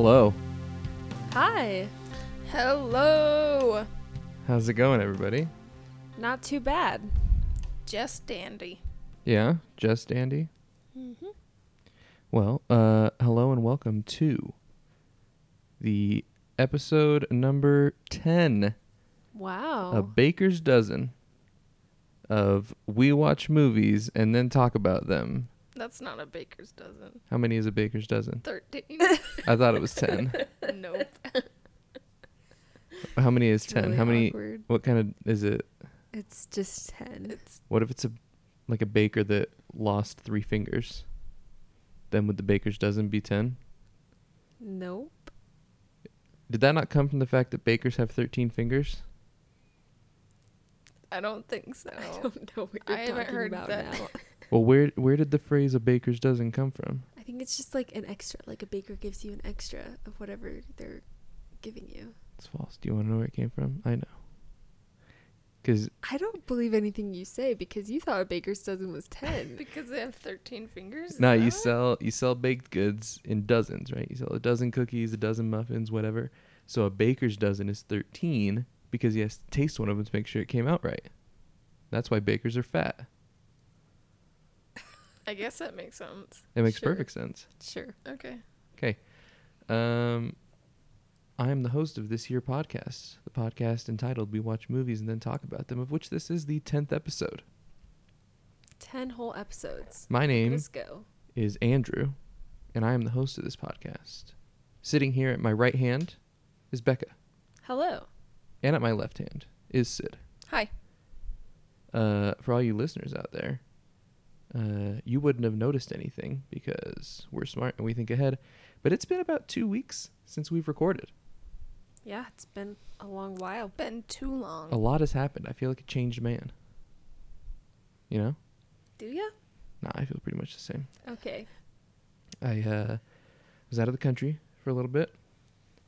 Hello. Hi. Hello. How's it going, everybody? Not too bad. Just dandy. Yeah, just dandy. Mm-hmm. Well, uh, hello and welcome to the episode number 10, Wow. a baker's dozen of We Watch Movies and Then Talk About Them. That's not a baker's dozen. How many is a baker's dozen? 13. I thought it was 10. nope. How many is It's 10? really How many, awkward. what kind of, is it? It's just 10. It's What if it's a, like a baker that lost three fingers? Then would the baker's dozen be 10? Nope. Did that not come from the fact that bakers have 13 fingers? I don't think so. I don't know what I you're haven't talking heard about that. now. Well, where where did the phrase "a baker's dozen" come from? I think it's just like an extra. Like a baker gives you an extra of whatever they're giving you. It's false. Do you want to know where it came from? I know. Because I don't believe anything you say because you thought a baker's dozen was 10. Because they have 13 fingers? Is no, that you sell you sell baked goods in dozens, right? You sell a dozen cookies, a dozen muffins, whatever. So a baker's dozen is thirteen because he has to taste one of them to make sure it came out right. That's why bakers are fat. I guess that makes sense. It makes Sure. perfect sense. sure. Okay. Okay. Um, I am the host of this here podcast, the podcast entitled "We Watch Movies and Then Talk About Them," of which this is the tenth episode. 10 whole episodes. My name Let's go. is Andrew, and I am the host of this podcast. Sitting here at my right hand is Becca, Hello. and at my left hand is Sid. Hi. Uh, for all you listeners out there, uh, you wouldn't have noticed anything because we're smart and we think ahead. But it's been about two weeks since we've recorded. Yeah, it's been a long while. Been too long. A lot has happened. I feel like a changed man. You know? Do you? Nah, I feel pretty much the same. Okay. I uh, was out of the country for a little bit.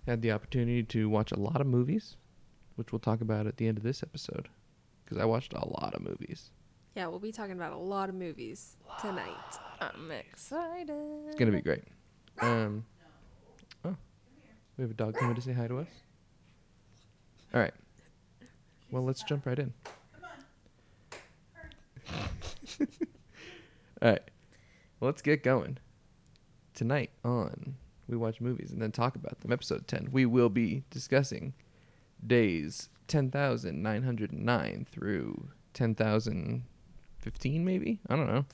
Had the opportunity to watch a lot of movies, which we'll talk about at the end of this episode. Because I watched a lot of movies. Yeah, we'll be talking about a lot of movies tonight. I'm excited. It's gonna be great. Um, oh, we have a dog coming to say hi to us. All right. Well, let's jump right in. Come on. All right. Well, let's get going. Tonight on We Watch Movies and Then Talk About Them, episode 10, we will be discussing days 10,909 through 10,015, maybe? I don't know.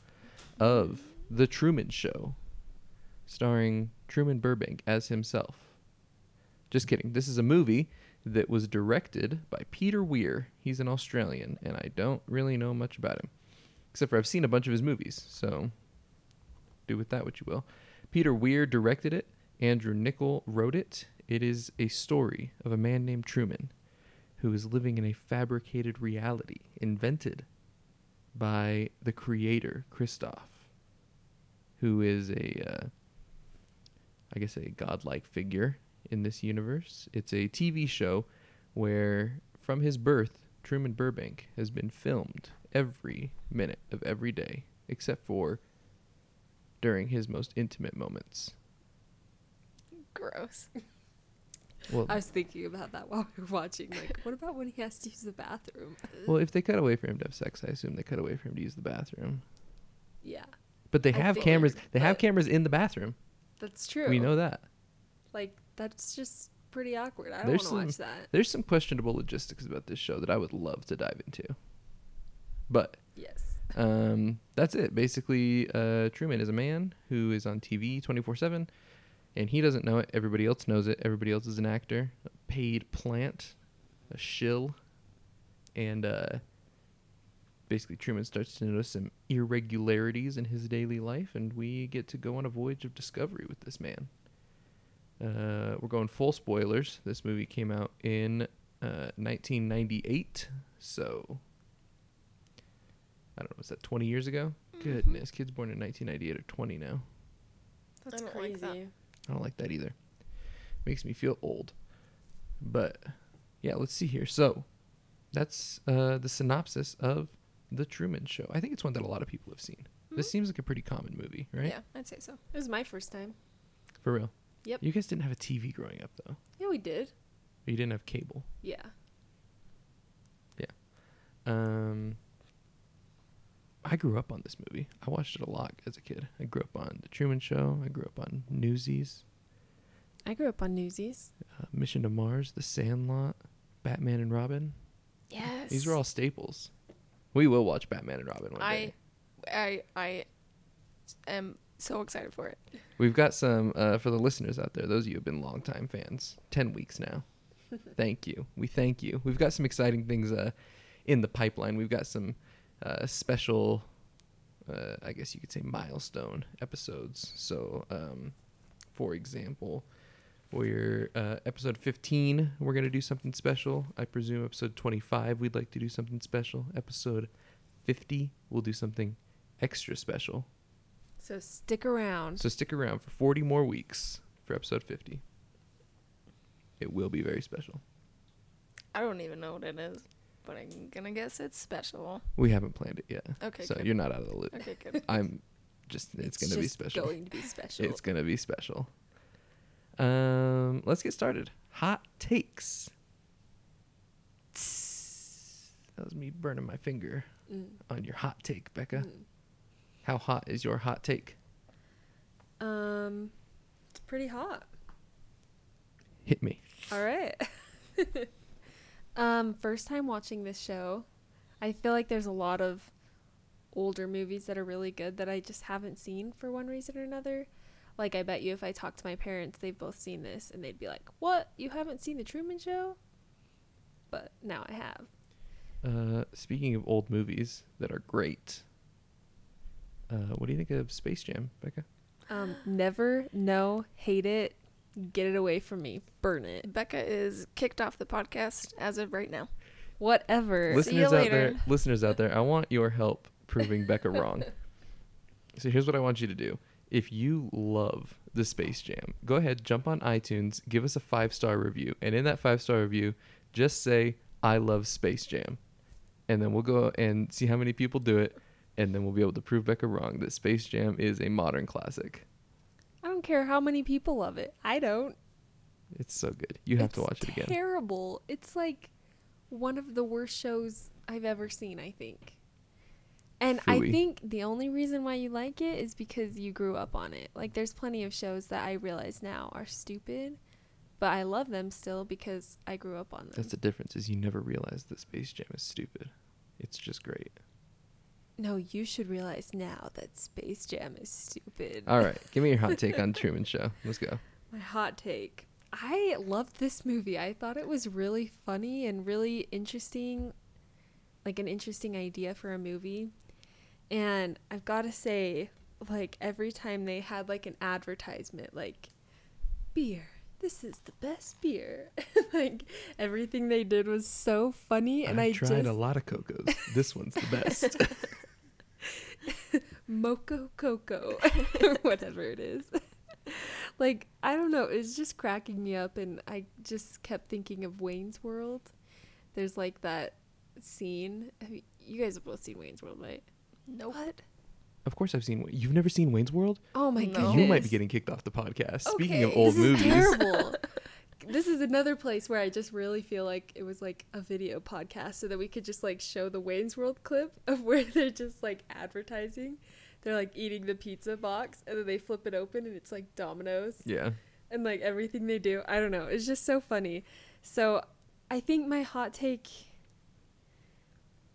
Of The Truman Show, starring Truman Burbank as himself. Just kidding. This is a movie that was directed by Peter Weir. He's an Australian, and I don't really know much about him, except for I've seen a bunch of his movies. So do with that what you will. Peter Weir directed it. Andrew Niccol wrote it. It is a story of a man named Truman who is living in a fabricated reality invented by the creator, Christof, who is a, uh, I guess, a godlike figure in this universe. It's a TV show where, from his birth, Truman Burbank has been filmed every minute of every day, except for during his most intimate moments. Gross. Well, I was thinking about that while we were watching. Like, what about when he has to use the bathroom? well, if they cut away for him to have sex, I assume they cut away for him to use the bathroom. Yeah, But they I have figured, cameras. They have cameras in the bathroom. that's true. We know that. Like, that's just pretty awkward. I don't want to watch that. There's some questionable logistics about this show that I would love to dive into. But Yes. um, that's it. Basically, uh, Truman is a man who is on TV 24 7, and he doesn't know it. Everybody else knows it. Everybody else is an actor, a paid plant, a shill. And uh, basically, Truman starts to notice some irregularities in his daily life, and we get to go on a voyage of discovery with this man. Uh, we're going full spoilers. This movie came out in uh, 1998, so I don't know. Was that 20 years ago? Goodness, kids born in 1998 are 20 now. That's don't like crazy. that. I don't like that either. Makes me feel old. But yeah, let's see here. So that's uh, the synopsis of the Truman Show. I think it's one that a lot of people have seen. This seems like a pretty common movie, right? Yeah, I'd say so. It was my first time. For real. Yep. You guys didn't have a TV growing up though. Yeah, we did. You didn't have cable. Yeah. Yeah. Um, I grew up on this movie. I watched it a lot as a kid. I grew up on The Truman Show. I grew up on Newsies, I grew up on Newsies. uh, Mission to Mars, The Sandlot, Batman and Robin. Yes. These are all staples. We will watch Batman and Robin one I, day. I, I am so excited for it. We've got some uh, for the listeners out there. Those of you who have been longtime fans, ten weeks now. thank you. We thank you. We've got some exciting things uh, in the pipeline. We've got some uh, special, uh, I guess you could say, milestone episodes. So, um, for example, we're uh, episode 15. We're gonna do something special. I presume episode 25. We'd like to do something special. Episode 50. We'll do something extra special. So stick around. So stick around for 40 more weeks for episode 50. It will be very special. I don't even know what it is, but I'm gonna guess it's special. We haven't planned it yet. Okay, So good. you're not out of the loop. Okay, good. I'm just it's, going to be just special. going to be special. It's going to be special. Um let's get started. Hot takes. That was me burning my finger Mm, on your hot take, Becca. mm. How hot is your hot take? Um, it's pretty hot. Hit me. All right. um, first time watching this show, I feel like there's a lot of older movies that are really good that I just haven't seen for one reason or another. Like I bet you if I talk to my parents, they've both seen this and they'd be like, "What? You haven't seen the Truman Show?" But now I have. Uh, speaking of old movies that are great, uh, what do you think of Space Jam, Becca? Um, never, no, hate it, get it away from me, burn it, Becca is kicked off the podcast as of right now. whatever. Listen- listeners you out there, later. listeners out there, I want your help proving Becca wrong. So here's what I want you to do. If you love the Space Jam, go ahead, jump on iTunes, give us a five star review, and in that five star review, just say I love Space Jam, and then we'll go and see how many people do it, and then we'll be able to prove Becca wrong that Space Jam is a modern classic. I don't care how many people love it. I don't. It's so good. You have to watch it again. Terrible. It's like one of the worst shows I've ever seen, I think. And I think the only reason why you like it is because you grew up on it. Like there's plenty of shows that I realize now are stupid, but I love them still because I grew up on them. That's the difference. Is you never realize that Space Jam is stupid. It's just great. No, you should realize now that Space Jam is stupid. All right, give me your hot take on Truman Show. Let's go. My hot take. I loved this movie. I thought it was really funny and really interesting, like an interesting idea for a movie. And I've got to say, like every time they had like an advertisement, like beer, this is the best beer. like everything they did was so funny, and I, tried just a lot of cocos. This one's the best. Moco Coco, whatever it is. like, I don't know, it's just cracking me up, and I just kept thinking of Wayne's World. There's like that scene. Have you, you guys have both seen Wayne's World, right? Nope. What? of course, I've seen. You've never seen Wayne's World? Oh my No. goodness. You might be getting kicked off the podcast. Speaking of old this movies, Is terrible. This is another place where I just really feel like it was like a video podcast so that we could just like show the Wayne's World clip of where they're just like advertising. They're like eating the pizza box and then they flip it open and it's like Domino's yeah, and like everything they do. I don't know. It's just so funny. So I think my hot take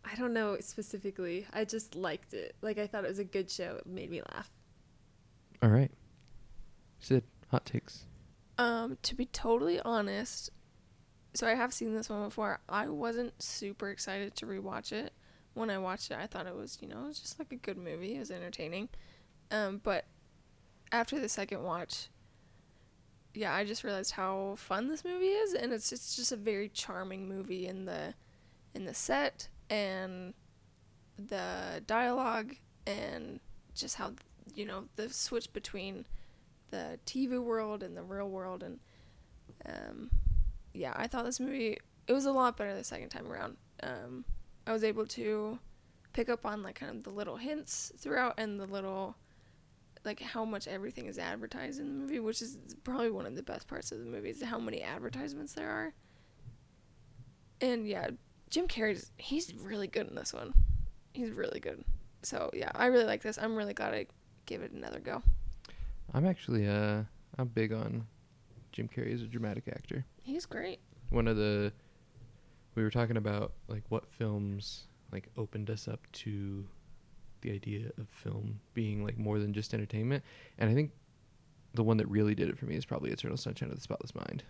I don't know specifically. I just liked it. Like I thought it was a good show. It made me laugh. all right. Sid, hot takes. Um, to be totally honest, so I have seen this one before. I wasn't super excited to rewatch it. When I watched it, I thought it was, you know, it was just like a good movie. It was entertaining. Um, but after the second watch, yeah, I just realized how fun this movie is, and it's it's just a very charming movie in the in the set and the dialogue and just how you know the switch between the TV world and the real world and um yeah, I thought this movie it was a lot better the second time around. Um I was able to pick up on like kind of the little hints throughout and the little like how much everything is advertised in the movie, which is probably one of the best parts of the movie is how many advertisements there are. And yeah, Jim Carrey's he's really good in this one. He's really good. So yeah, I really like this. I'm really glad I gave it another go. I'm actually uh I'm big on Jim Carrey as a dramatic actor. He's great. One of the we were talking about like what films like opened us up to the idea of film being like more than just entertainment, and I think the one that really did it for me is probably Eternal Sunshine of the Spotless Mind.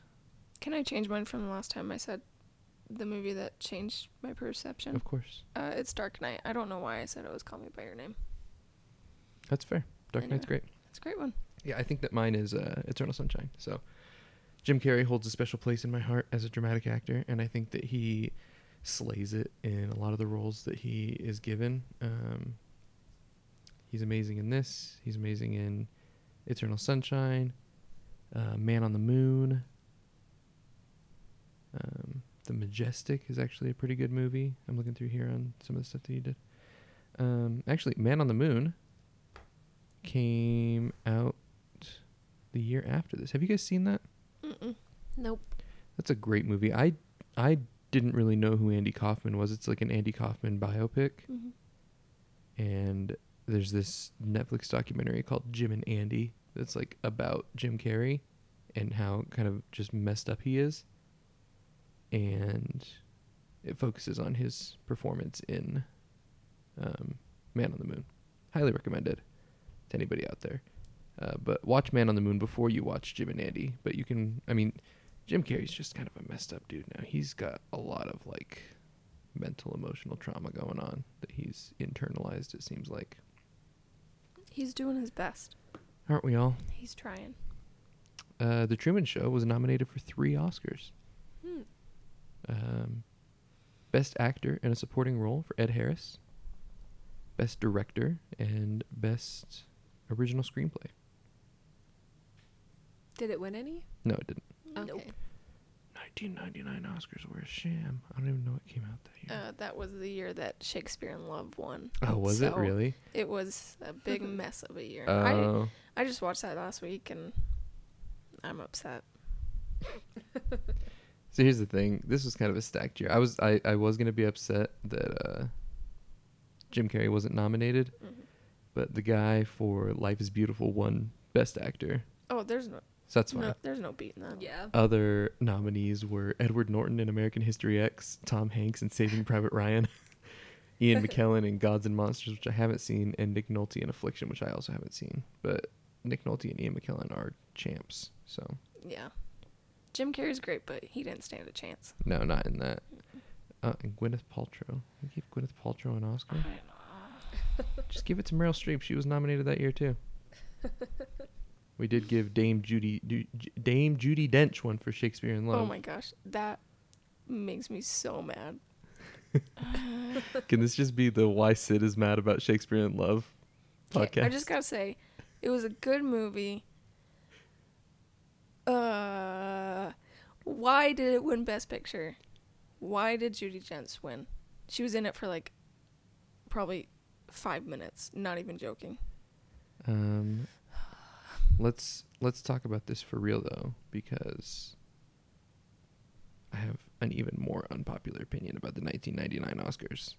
Can I change mine from the last time I said the movie that changed my perception? Of course, Uh, it's Dark Knight. I don't know why I said it was Call Me by Your Name. that's fair. Dark Knight's great. It's a great one. Yeah, I think that mine is uh, Eternal Sunshine. So Jim Carrey holds a special place in my heart as a dramatic actor, and I think that he slays it in a lot of the roles that he is given. Um, he's amazing in this. He's amazing in Eternal Sunshine, uh, Man on the Moon. Um, the Majestic is actually a pretty good movie. I'm looking through here on some of the stuff that he did. Um, actually, Man on the Moon came out the year after this. Have you guys seen that? Mm-mm. Nope. That's a great movie. I I didn't really know who Andy Kaufman was. It's like an Andy Kaufman biopic, Mm-hmm. and there's this Netflix documentary called Jim and Andy that's like about Jim Carrey and how kind of just messed up he is, and it focuses on his performance in um, Man on the Moon. Highly recommended to anybody out there. Uh, but watch Man on the Moon before you watch Jim and Andy. But you can, I mean, Jim Carrey's just kind of a messed up dude now. He's got a lot of like mental, emotional trauma going on that he's internalized. It seems like, He's doing his best. aren't we all? He's trying. Uh, the Truman Show was nominated for three Oscars. Hmm. Um, Best Actor in a Supporting Role for Ed Harris. Best Director and Best Original Screenplay. Did it win any? No, it didn't. Okay. 1999 Oscars were a sham. I don't even know what came out that year. Uh, that was the year that Shakespeare in Love won. oh, was it really? It was a big mess of a year. I Oh, I just watched that last week and I'm upset. so here's the thing. This was kind of a stacked year. I was I, I was gonna be upset that uh, Jim Carrey wasn't nominated, Mhm. but the guy for Life Is Beautiful won Best Actor, Oh, there's no, so that's fine. no there's no beating that. Yeah. Other nominees were Edward Norton in American History X, Tom Hanks in Saving Private Ryan, Ian McKellen in Gods and Monsters, which I haven't seen, and Nick Nolte in Affliction, which I also haven't seen. But Nick Nolte and Ian McKellen are champs, so Yeah. Jim Carrey's great, but he didn't stand a chance. no, not in that. Uh, and Gwyneth Paltrow. We gave Gwyneth Paltrow an Oscar. Just give it to Meryl Streep. She was nominated that year too. we did give Dame Judy Du- Dame Judi Dench one for Shakespeare in Love. Oh my gosh, that makes me so mad. Can this just be the why Sid is mad about Shakespeare in Love podcast? I just gotta say, it was a good movie. Uh, why did it win Best Picture? Why did Judi Dench win? She was in it for like probably five minutes. Not even joking. um, let's let's talk about this for real though, because I have an even more unpopular opinion about the 1999 Oscars,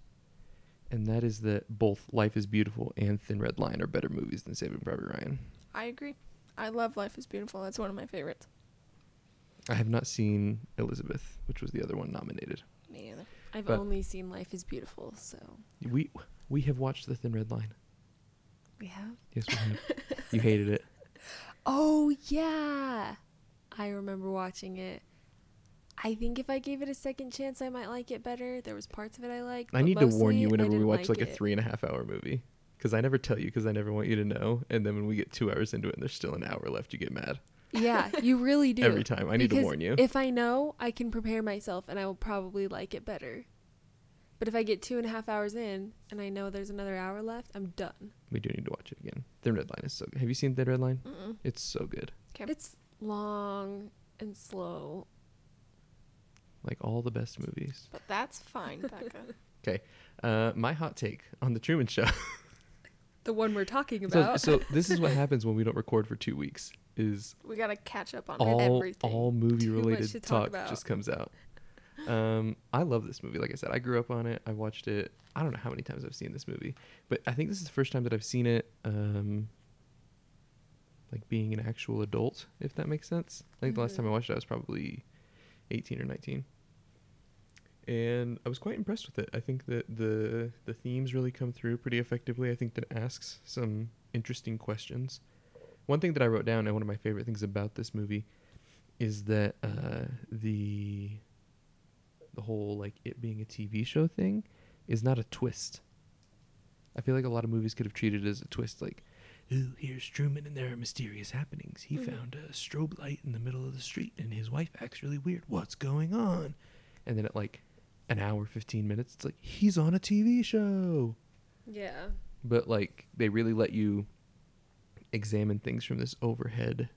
and that is that both Life Is Beautiful and Thin Red Line are better movies than Saving Private Ryan. I agree. I love Life is Beautiful. That's one of my favorites. I have not seen Elizabeth, which was the other one nominated. Me either. I've But- only seen Life is Beautiful, so We we have watched the Thin Red Line. we have. Yes, we have. you hated it. Oh yeah. I remember watching it. I think if I gave it a second chance I might like it better. There was parts of it I liked. I need to warn you whenever we watch like, a three and a half hour movie. Because I never tell you because I never want you to know. And then when we get two hours into it and there's still an hour left, you get mad. Yeah, you really do. Every time. I need to warn you. If I know, I can prepare myself and I will probably like it better. But if I get two and a half hours in and I know there's another hour left, I'm done. we do need to watch it again. Thin Red Line is so good. Have you seen The Red Line? Mm-mm. It's so good. It's long and slow. Like all the best movies. But that's fine, Becca. Okay. Uh, my hot take on the Truman Show. The one we're talking about. so this is what happens when we don't record for two weeks. Is We gotta catch up on all everything. all movie Too related talk talk, just comes out. Um, I love this movie. Like I said, I grew up on it. I watched it. I don't know how many times I've seen this movie, but I think this is the first time that I've seen it. Um, like being an actual adult, if that makes sense. I think the last time I watched it, I was probably eighteen or nineteen, and I was quite impressed with it. I think that the the themes really come through pretty effectively. I think that it asks some interesting questions. One thing that I wrote down, and one of my favorite things about this movie, is that uh, the the whole like it being a TV show thing is not a twist. I feel like a lot of movies could have treated it as a twist, like, "Ooh, here's Truman, and there are mysterious happenings. He Mhm. found a strobe light in the middle of the street, and his wife acts really weird. What's going on?" And then at like an hour, fifteen minutes, it's like he's on a TV show yeah. but like they really let you examine things from this overhead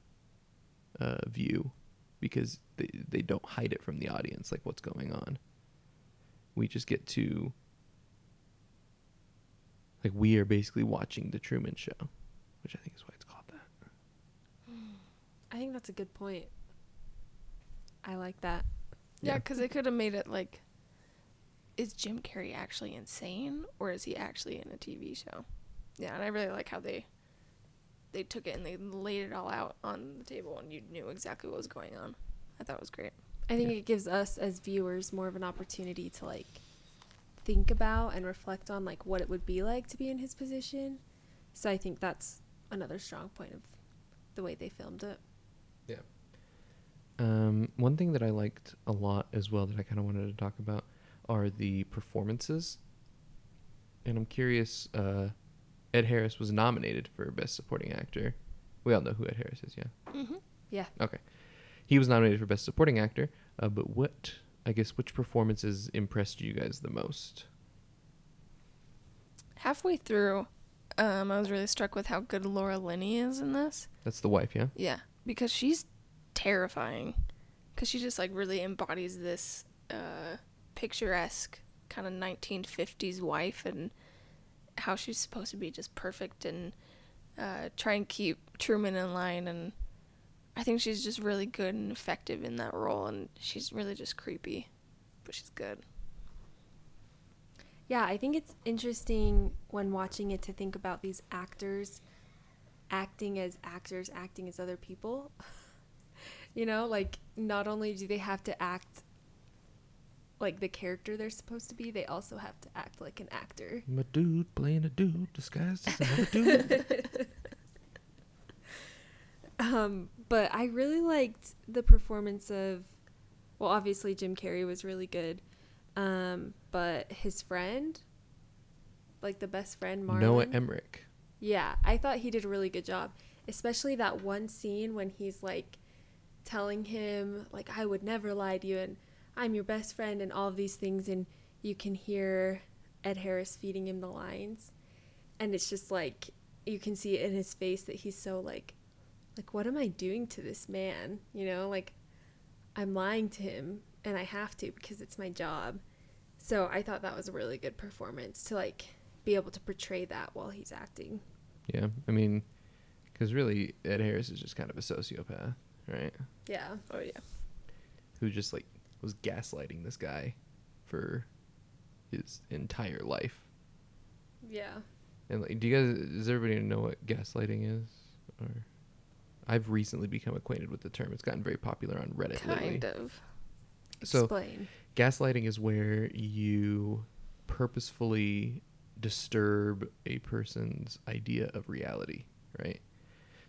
uh, view because they they don't hide it from the audience like what's going on we just get to like we are basically watching the truman show which i think is why it's called that I think that's a good point. I like that. Yeah, Yeah. because they could have made it like, is Jim Carrey actually insane or is he actually in a TV show? Yeah, and I really like how they they took it and they laid it all out on the table and you knew exactly what was going on. I thought it was great. I think Yeah. it gives us as viewers more of an opportunity to like think about and reflect on like what it would be like to be in his position. So I think that's another strong point of the way they filmed it. Yeah. Um, one thing that I liked a lot as well that I kind of wanted to talk about are the performances. And I'm curious, uh, Ed Harris was nominated for Best Supporting Actor. We all know who Ed Harris is, yeah? Mm-hmm. Yeah. Okay. He was nominated for Best Supporting Actor, uh, but what, I guess, which performances impressed you guys the most? Halfway through, um, I was really struck with how good Laura Linney is in this. That's the wife, yeah? Yeah, because she's terrifying. Because she just like really embodies this uh, picturesque kind of 1950s wife and how she's supposed to be just perfect and uh, try and keep Truman in line. And I think she's just really good and effective in that role. And she's really just creepy, but she's good. Yeah, I think it's interesting when watching it to think about these actors acting as actors, acting as other people. you know, like not only do they have to act like the character they're supposed to be, they also have to act like an actor. I'm a dude playing a dude disguised as another dude. Um, but I really liked the performance of, well, obviously Jim Carrey was really good, um, but his friend, like the best friend, Marlon. Noah Emmerich. Yeah, I thought he did a really good job, especially that one scene when he's like telling him like I would never lie to you and I'm your best friend and all of these things and you can hear Ed Harris feeding him the lines and it's just like you can see it in his face that he's so like like what am I doing to this man? You know, like I'm lying to him and I have to because it's my job. So I thought that was a really good performance to like be able to portray that while he's acting. Yeah, I mean, because really, Ed Harris is just kind of a sociopath, right? Yeah. Oh, yeah. Who just like was gaslighting this guy for his entire life. Yeah. And like, do you guys, does everybody know what gaslighting is? Or I've recently become acquainted with the term. It's gotten very popular on Reddit lately. Kind of. So Explain. gaslighting is where you purposefully disturb a person's idea of reality, right?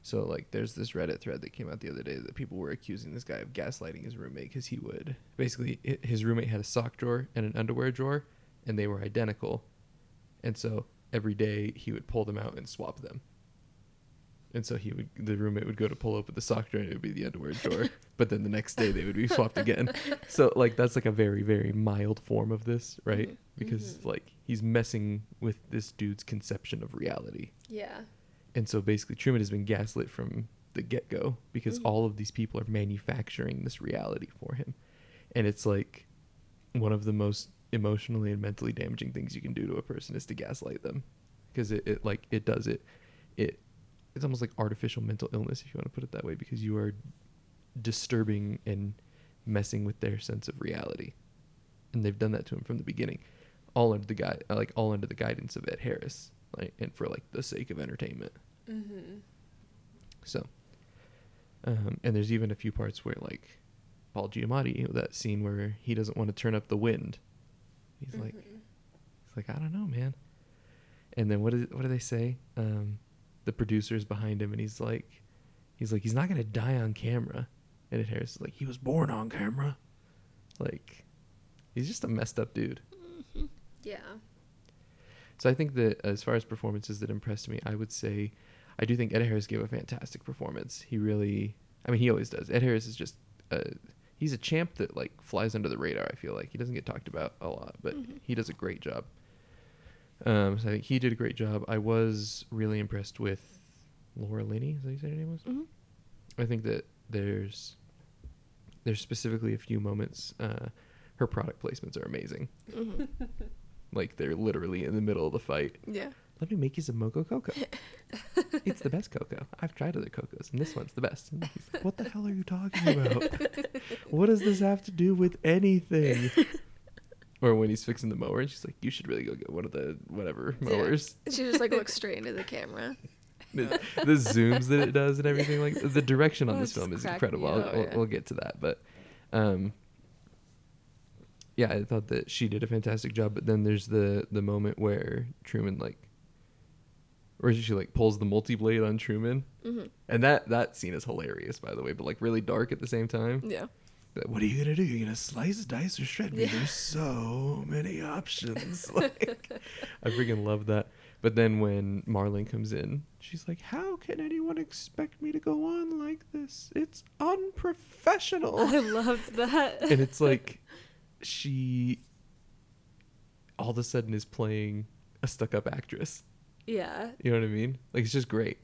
So like there's this Reddit thread that came out the other day that people were accusing this guy of gaslighting his roommate cuz he would basically his roommate had a sock drawer and an underwear drawer and they were identical. And so every day he would pull them out and swap them. And so he would the roommate would go to pull open the sock drawer and it would be the underwear drawer. but then the next day they would be swapped again. So like that's like a very very mild form of this, right? Mhm. Because Mhm. like he's messing with this dude's conception of reality. Yeah. And so basically Truman has been gaslit from the get-go because Mhm. all of these people are manufacturing this reality for him. And it's like one of the most emotionally and mentally damaging things you can do to a person is to gaslight them because it, it like it does it it it's almost like artificial mental illness if you want to put it that way because you are disturbing and messing with their sense of reality and they've done that to him from the beginning all under the guy like all under the guidance of ed harris like and for like the sake of entertainment Mm-hmm. so um and there's even a few parts where like paul giamatti that scene where he doesn't want to turn up the wind he's like Mm-hmm. It's like I don't know, man. And then what did what do they say? Um, the producer's behind him, and he's like, he's like, he's not gonna die on camera. And Ed Harris is like, he was born on camera. Like, he's just a messed up dude. Yeah. So I think that as far as performances that impressed me, I would say, I do think Ed Harris gave a fantastic performance. He really, I mean, he always does. Ed Harris is just, uh, he's a champ that like flies under the radar. I feel like he doesn't get talked about a lot, but Mhm. he does a great job. Um, so I think he did a great job. I was really impressed with Laura Linney. Is that you said her name was? hmm I think that there's there's specifically a few moments. Uh, her product placements are amazing. hmm Like they're literally in the middle of the fight. Yeah. Let me make you some mocha cocoa. it's the best cocoa. I've tried other cocos, and this one's the best. And he's like, what the hell are you talking about? what does this have to do with anything? or when he's fixing the mower, and she's like, you should really go get one of the whatever Yeah. mowers. She just like looks straight into the camera. the, the zooms that it does and everything like the direction on Oh, this film is incredible. I'll, yeah. we'll get to that, but um, yeah, I thought that she did a fantastic job. But then there's the the moment where Truman like, or she like pulls the multi blade on Truman, hmm and that that scene is hilarious, by the way, but like really dark at the same time. Yeah. Like, What are you gonna do? You're gonna slice, dice, or shred me? Yeah. There's so many options. like, I freaking love that. But then when Marlene comes in, she's like, "How can anyone expect me to go on like this? It's unprofessional." I loved that. and it's like she all of a sudden is playing a stuck-up actress. Yeah. You know what I mean? Like it's just great.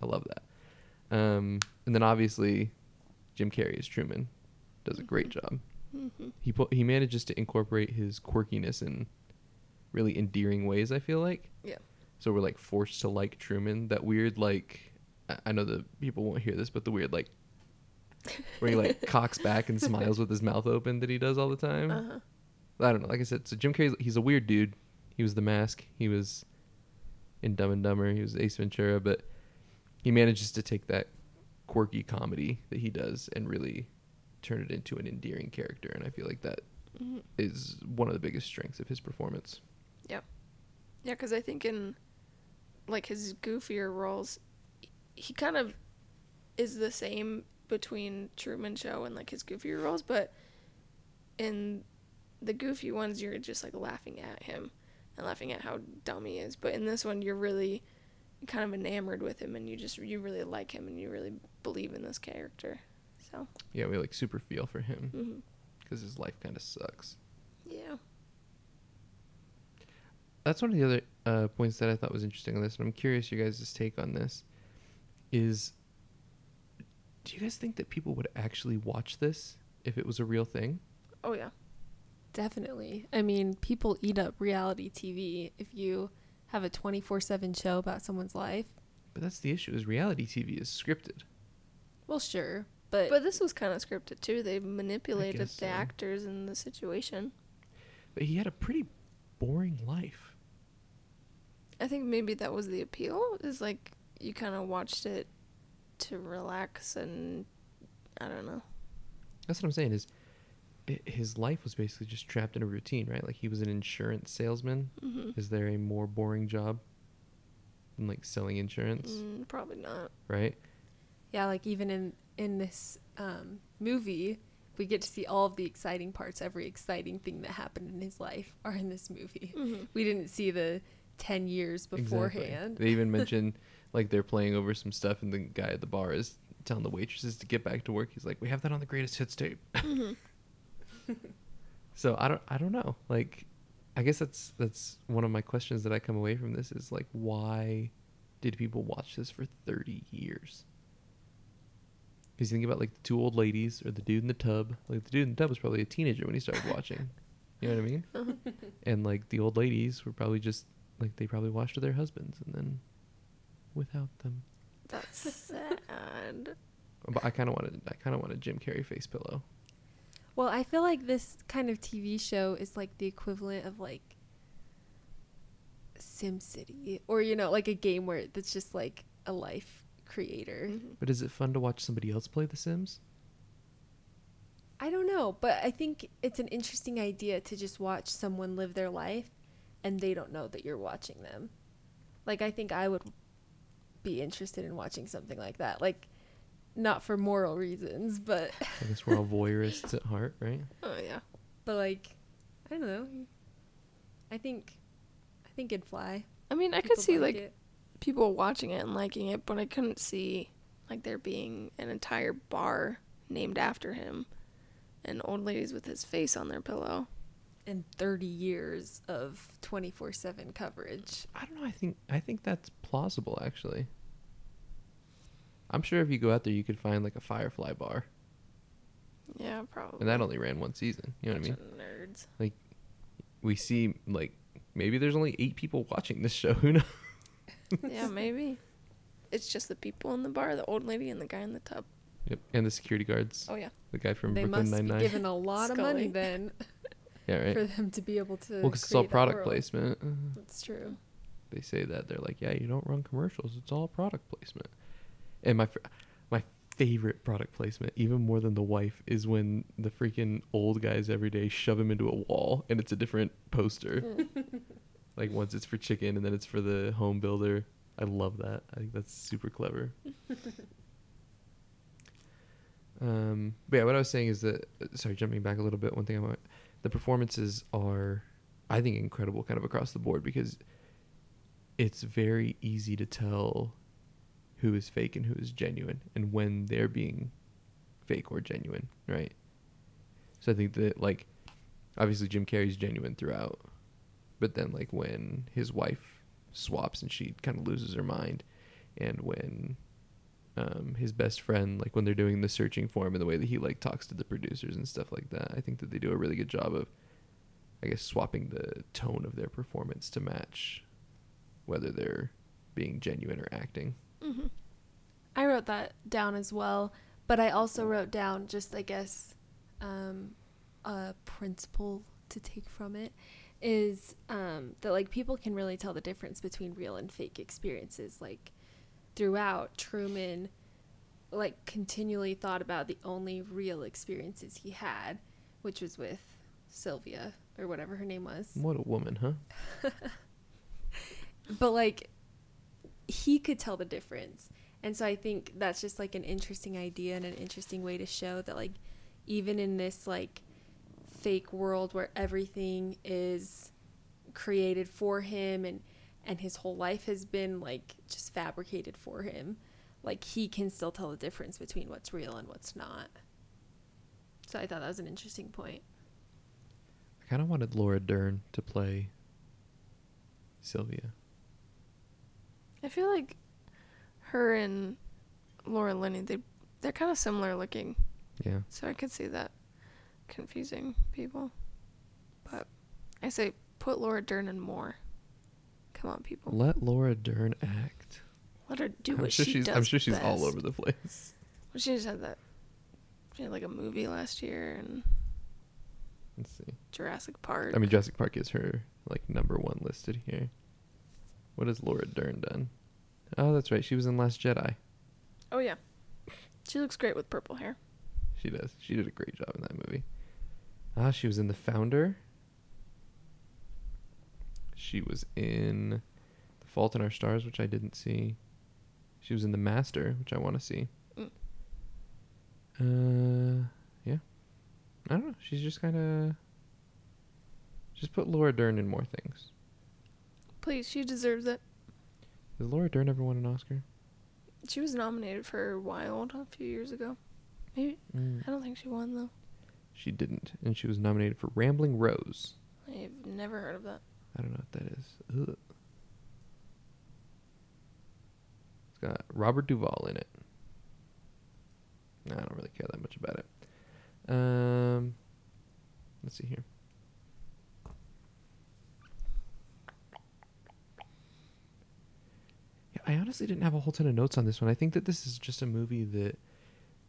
I love that. Um, and then obviously, Jim Carrey as Truman does a great job. hmm He he manages to incorporate his quirkiness in really endearing ways. I feel like. Yeah. So we're like forced to like Truman. That weird like I- I know the people won't hear this, but the weird like where he like cocks back and smiles with his mouth open that he does all the time. Uh-huh. I don't know. Like I said, so Jim Carrey, he's a weird dude. He was the mask. He was in Dumb and Dumber. He was Ace Ventura, but he manages to take that quirky comedy that he does and really turn it into an endearing character. And I feel like that hmm is one of the biggest strengths of his performance. Yeah, Yeah, because I think in like his goofier roles, he kind of is the same between Truman Show and like his goofier roles, but in the goofy ones, you're just like laughing at him and laughing at how dumb he is. But in this one, you're really kind of enamored with him, and you just you really like him, and you really believe in this character. So, Yeah, we like super feel for him because his life kind of sucks. yeah, That's one of the other uh, points that I thought was interesting on this, and I'm curious your guys' take on this. Is do you guys think that people would actually watch this if it was a real thing? oh yeah, Definitely. I mean, people eat up reality TV. If you have a 24 7 show about someone's life, But that's the issue: is reality TV is scripted. well, sure. But, but this was kind of scripted too. They manipulated the so. actors and the situation. But he had a pretty boring life. I think maybe that was the appeal. Is like you kind of watched it to relax and I don't know. That's what I'm saying. Is i his life was basically just trapped in a routine, right? Like he was an insurance salesman. hmm Is there a more boring job than like selling insurance, Mm, probably not. right? yeah, like even in, in this um, movie, we get to see all of the exciting parts. Every exciting thing that happened in his life are in this movie. hmm We didn't see the 10 years Exactly. beforehand. They even mention like they're playing over some stuff, and the guy at the bar is telling the waitresses to get back to work. He's like, "We have that on the greatest hits tape." hmm So I don't, I don't know. Like, I guess that's that's one of my questions that I come away from this is like, why did people watch this for thirty years? Because you think about like the two old ladies or the dude in the tub. Like the dude in the tub was probably a teenager when he started watching. You know what I mean? And like the old ladies were probably just like they probably watched with their husbands and then without them. That's sad. But I kind of wanted I kind of want a Jim Carrey face pillow. Well, I feel like this kind of TV show is like the equivalent of like SimCity or you know, like a game where that's just like a life creator. Mhm. But is it fun to watch somebody else play The Sims? I don't know, but I think it's an interesting idea to just watch someone live their life and they don't know that you're watching them. Like I think I would be interested in watching something like that. Like not for moral reasons, but I guess we're all voyeurists at heart, right? Oh yeah. but like I don't know. I think I think it'd fly. I mean, I could see like it. people watching it and liking it, but I couldn't see like there being an entire bar named after him and old ladies with his face on their pillow. and 30 years of 24/7 coverage. I don't know. I think I think that's plausible actually. I'm sure if you go out there, you could find like a Firefly bar, Yeah, probably. and that only ran one season. You know what I mean? Bunch of Nerds. We see like maybe there's only eight people watching this show. Who knows? yeah, maybe. It's just the people in the bar, the old lady and the guy in the tub. Yep. And the security guards, Oh yeah. the guy from they Brooklyn must Nine be Nine. given a lot of money then Yeah, right. for them to be able to Well, because it's all product world. placement. That's true. They say that they're like, yeah, you don't run commercials. It's all product placement. And my my favorite product placement, even more than the wife, is when the freaking old guys every day shove him into a wall, and it's a different poster. like once it's for chicken, and then it's for the home builder. I love that. I think that's super clever. um, but yeah, what I was saying is that sorry, jumping back a little bit. One thing I want, the performances are, I think, incredible, kind of across the board because it's very easy to tell who is fake and who is genuine, and when they're being fake or genuine, right? So I think that like, obviously Jim Carrey's genuine throughout, but then like when his wife swaps and she kind of loses her mind, and when um, his best friend, like when they're doing the searching for him and the way that he like talks to the producers and stuff like that, I think that they do a really good job of, I guess, swapping the tone of their performance to match whether they're being genuine or acting. Mm-hmm. I wrote that down as well, but I also wrote down just I guess um, a principle to take from it is um, that like people can really tell the difference between real and fake experiences. Like throughout, Truman like continually thought about the only real experiences he had, which was with Sylvia or whatever her name was. What a woman, huh? but like he could tell the difference. And so i think that's just like an interesting idea and an interesting way to show that like even in this like fake world where everything is created for him and and his whole life has been like just fabricated for him like he can still tell the difference between what's real and what's not. So i thought that was an interesting point. I kind of wanted Laura Dern to play Sylvia. I feel like her and Laura Linney, they they're kind of similar looking, Yeah. so I could see that confusing people. But I say put Laura Dern in more. Come on, people. Let Laura Dern act. Let her do I'm what sure she she's does I'm sure she's all over the place. Well, she just had that. She had like a movie last year and Let's see. Jurassic Park. I mean Jurassic Park is her like number one listed here. What has Laura Dern done? Oh, that's right. She was in Last Jedi. oh yeah, she looks great with purple hair. She does. She did a great job in that movie. Ah, she was in The Founder. She was in The Fault in Our Stars, which I didn't see. She was in The Master, which I want to see. Uh, yeah. I don't know. She's just kind of. Just put Laura Dern in more things. Please, she deserves it. Has Laura Dern ever won an Oscar? She was nominated for Wild a few years ago. Maybe Mm. I don't think she won though. She didn't, and she was nominated for Rambling Rose. I've never heard of that. I don't know what that is. Ugh. It's got Robert Duvall in it. I don't really care that much about it. Um, let's see here. Honestly didn't have a whole ton of notes on this one. I think that this is just a movie that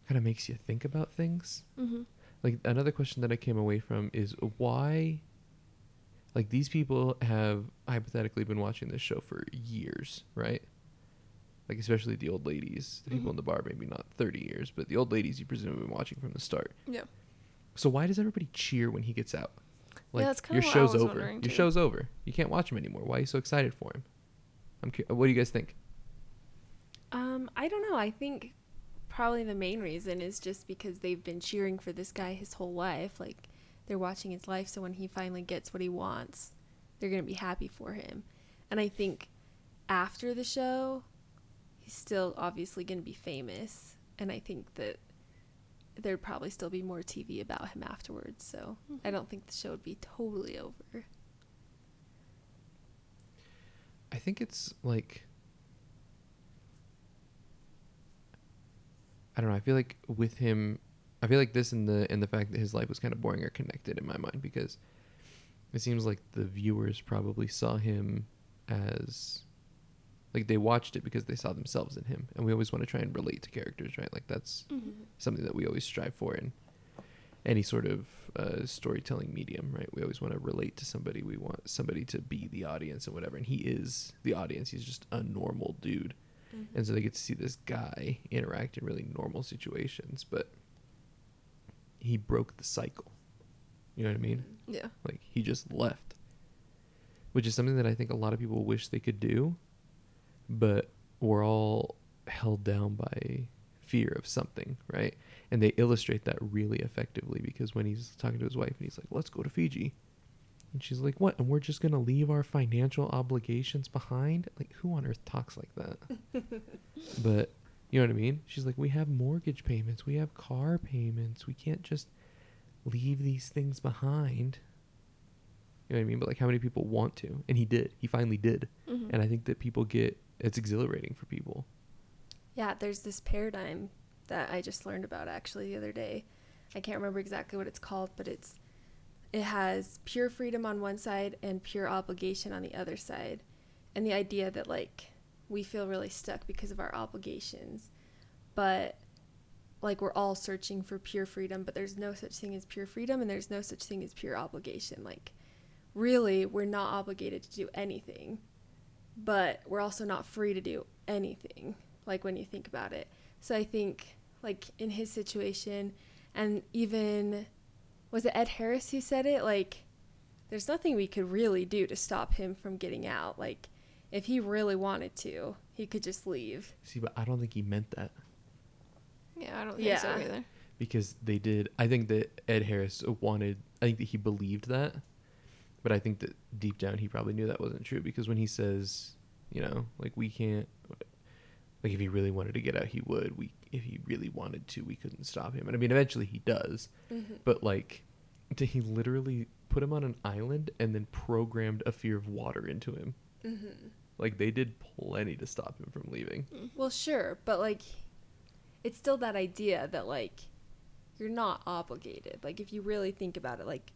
kind of makes you think about things. Mm-hmm. Like another question that I came away from is why like these people have hypothetically been watching this show for years, right? Like especially the old ladies, the people Mhm. in the bar maybe not 30 years, but the old ladies you presume have been watching from the start. Yeah. So why does everybody cheer when he gets out? Like that's kinda your what I show's was over. Your too. show's over. You can't watch him anymore. Why are you so excited for him? I'm cu- what do you guys think? Um, I don't know. I think probably the main reason is just because they've been cheering for this guy his whole life. Like they're watching his life, so when he finally gets what he wants, they're gonna be happy for him. And I think after the show, he's still obviously gonna be famous. And I think that there'd probably still be more TV about him afterwards. So I don't think the show would be totally over. I think it's like I don't know. I feel like with him, I feel like this and the and the fact that his life was kind of boring are connected in my mind because it seems like the viewers probably saw him as like they watched it because they saw themselves in him, and we always want to try and relate to characters, right? Like that's something that we always strive for in any sort of uh, storytelling medium, right? We always want to relate to somebody. We want somebody to be the audience and whatever. And he is the audience. He's just a normal dude. Mm-hmm. And so they get to see this guy interact in really normal situations, but he broke the cycle. You know what I mean? Yeah. Like he just left, which is something that I think a lot of people wish they could do, but we're all held down by fear of something, right? And they illustrate that really effectively because when he's talking to his wife and he's like, "Let's go to Fiji," and she's like, "What? And we're just gonna leave our financial obligations behind? Like, who on earth talks like that?" but you know what I mean? She's like, "We have mortgage payments, we have car payments, we can't just." leave these things behind. You know what I mean? But like, how many people want to? And he did. He finally did. Mhm. And I think that people get it's exhilarating for people. Yeah, there's this paradigm that I just learned about actually the other day. I can't remember exactly what it's called, but it's it has pure freedom on one side and pure obligation on the other side. And the idea that like we feel really stuck because of our obligations, but like we're all searching for pure freedom, but there's no such thing as pure freedom and there's no such thing as pure obligation. Like really, we're not obligated to do anything, but we're also not free to do anything like when you think about it. So I think like in his situation and even was it Ed Harris who said it like there's nothing we could really do to stop him from getting out. Like if he really wanted to, he could just leave. See, but I don't think he meant that Yeah, I don't think so Yeah. either. because they did. I think that Ed Harris wanted. I think that he believed that, but I think that deep down he probably knew that wasn't true because when he says, you know, like we can't, like if he really wanted to get out, he would. We, if he really wanted to, we couldn't stop him. And I mean, eventually he does. Mm-hmm. But like, to, he literally put him on an island and then programmed a fear of water into him. Mm-hmm. Like they did plenty to stop him from leaving. Mm-hmm. Well, sure, but like it's still that idea that like you're not obligated. Like if you really think about it like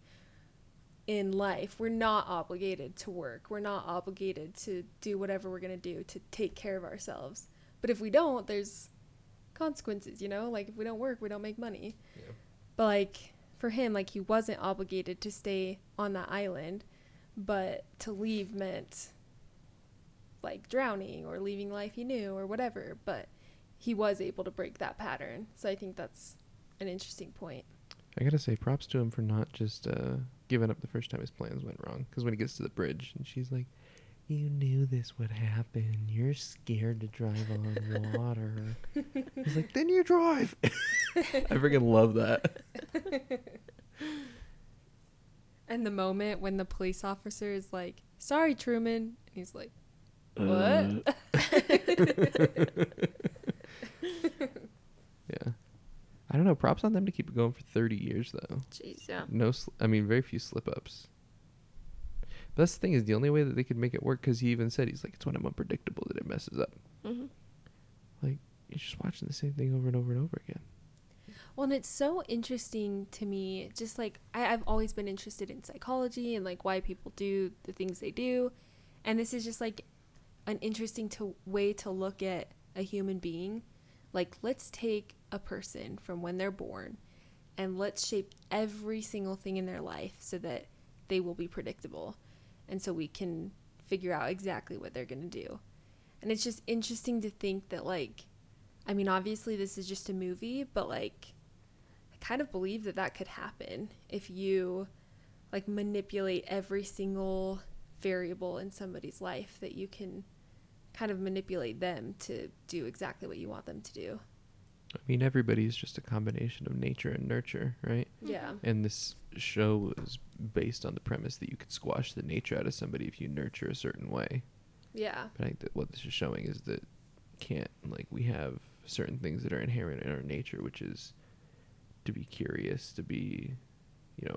in life, we're not obligated to work. We're not obligated to do whatever we're going to do to take care of ourselves. But if we don't, there's consequences, you know? Like if we don't work, we don't make money. Yeah. But like for him, like he wasn't obligated to stay on that island, but to leave meant like drowning or leaving life he knew or whatever. But he was able to break that pattern. So I think that's an interesting point. I gotta say, props to him for not just uh, giving up the first time his plans went wrong. Because when he gets to the bridge and she's like, "You knew this would happen. You're scared to drive on water." He's like, "Then you drive." I freaking love that. And the moment when the police officer is like, "Sorry, Truman," and he's like, Uh. "What?" Yeah. I don't know. Props on them to keep it going for 30 years, though. Jeez, yeah. No, sl- I mean, very few slip ups. But that's the thing is the only way that they could make it work because he even said he's like it's when I'm unpredictable that it messes up. hmm Like you're just watching the same thing over and over and over again. Well, and it's so interesting to me. Just like I, I've always been interested in psychology and like why people do the things they do, and this is just like an interesting to way to look at a human being. Like let's take a person from when they're born and let's shape every single thing in their life so that they will be predictable. And so we can figure out exactly what they're going to do. And it's just interesting to think that like I mean obviously this is just a movie, but like I kind of believe that that could happen if you like manipulate every single variable in somebody's life that you can kind of manipulate them to do exactly what you want them to do. I mean, everybody's just a combination of nature and nurture, right? Yeah. And this show was based on the premise that you could squash the nature out of somebody if you nurture a certain way. Yeah. But I think that what this is showing is that can't like we have certain things that are inherent in our nature, which is to be curious, to be, you know,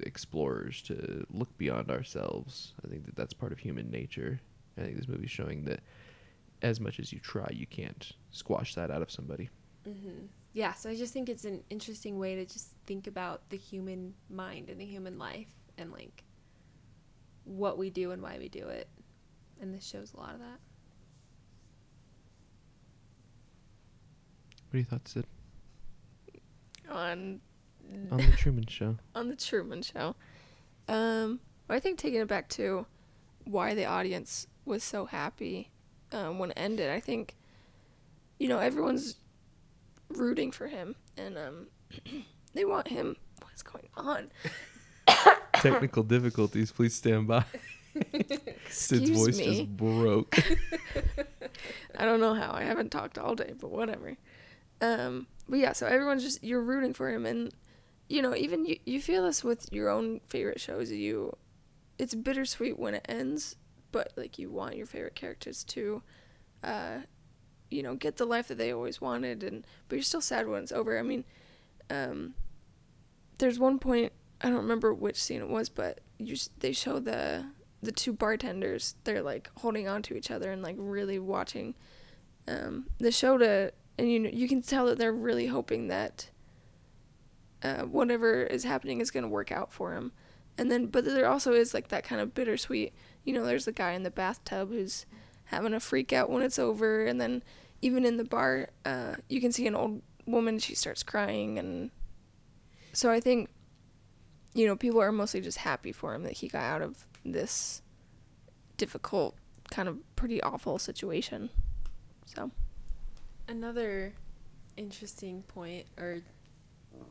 explorers, to look beyond ourselves. I think that that's part of human nature. I think this movie's showing that as much as you try, you can't squash that out of somebody. Mm-hmm. Yeah, so I just think it's an interesting way to just think about the human mind and the human life and like what we do and why we do it. And this shows a lot of that. What are your thoughts, Sid? On On the Truman Show. on the Truman Show. Um, I think taking it back to why the audience was so happy um, when it ended. I think, you know, everyone's rooting for him, and um, they want him. What is going on? Technical difficulties, please stand by. Sid's voice me. just broke. I don't know how. I haven't talked all day, but whatever. Um, but yeah, so everyone's just you're rooting for him, and you know, even you you feel this with your own favorite shows. You, it's bittersweet when it ends, but like you want your favorite characters to, uh, you know, get the life that they always wanted, and but you're still sad when it's over. I mean, um, there's one point I don't remember which scene it was, but you they show the the two bartenders they're like holding on to each other and like really watching um, the show to and you know, you can tell that they're really hoping that uh, whatever is happening is going to work out for him and then but there also is like that kind of bittersweet you know there's the guy in the bathtub who's having a freak out when it's over. And then even in the bar uh, you can see an old woman she starts crying. And so i think you know people are mostly just happy for him that he got out of this difficult kind of pretty awful situation. So. Another interesting point or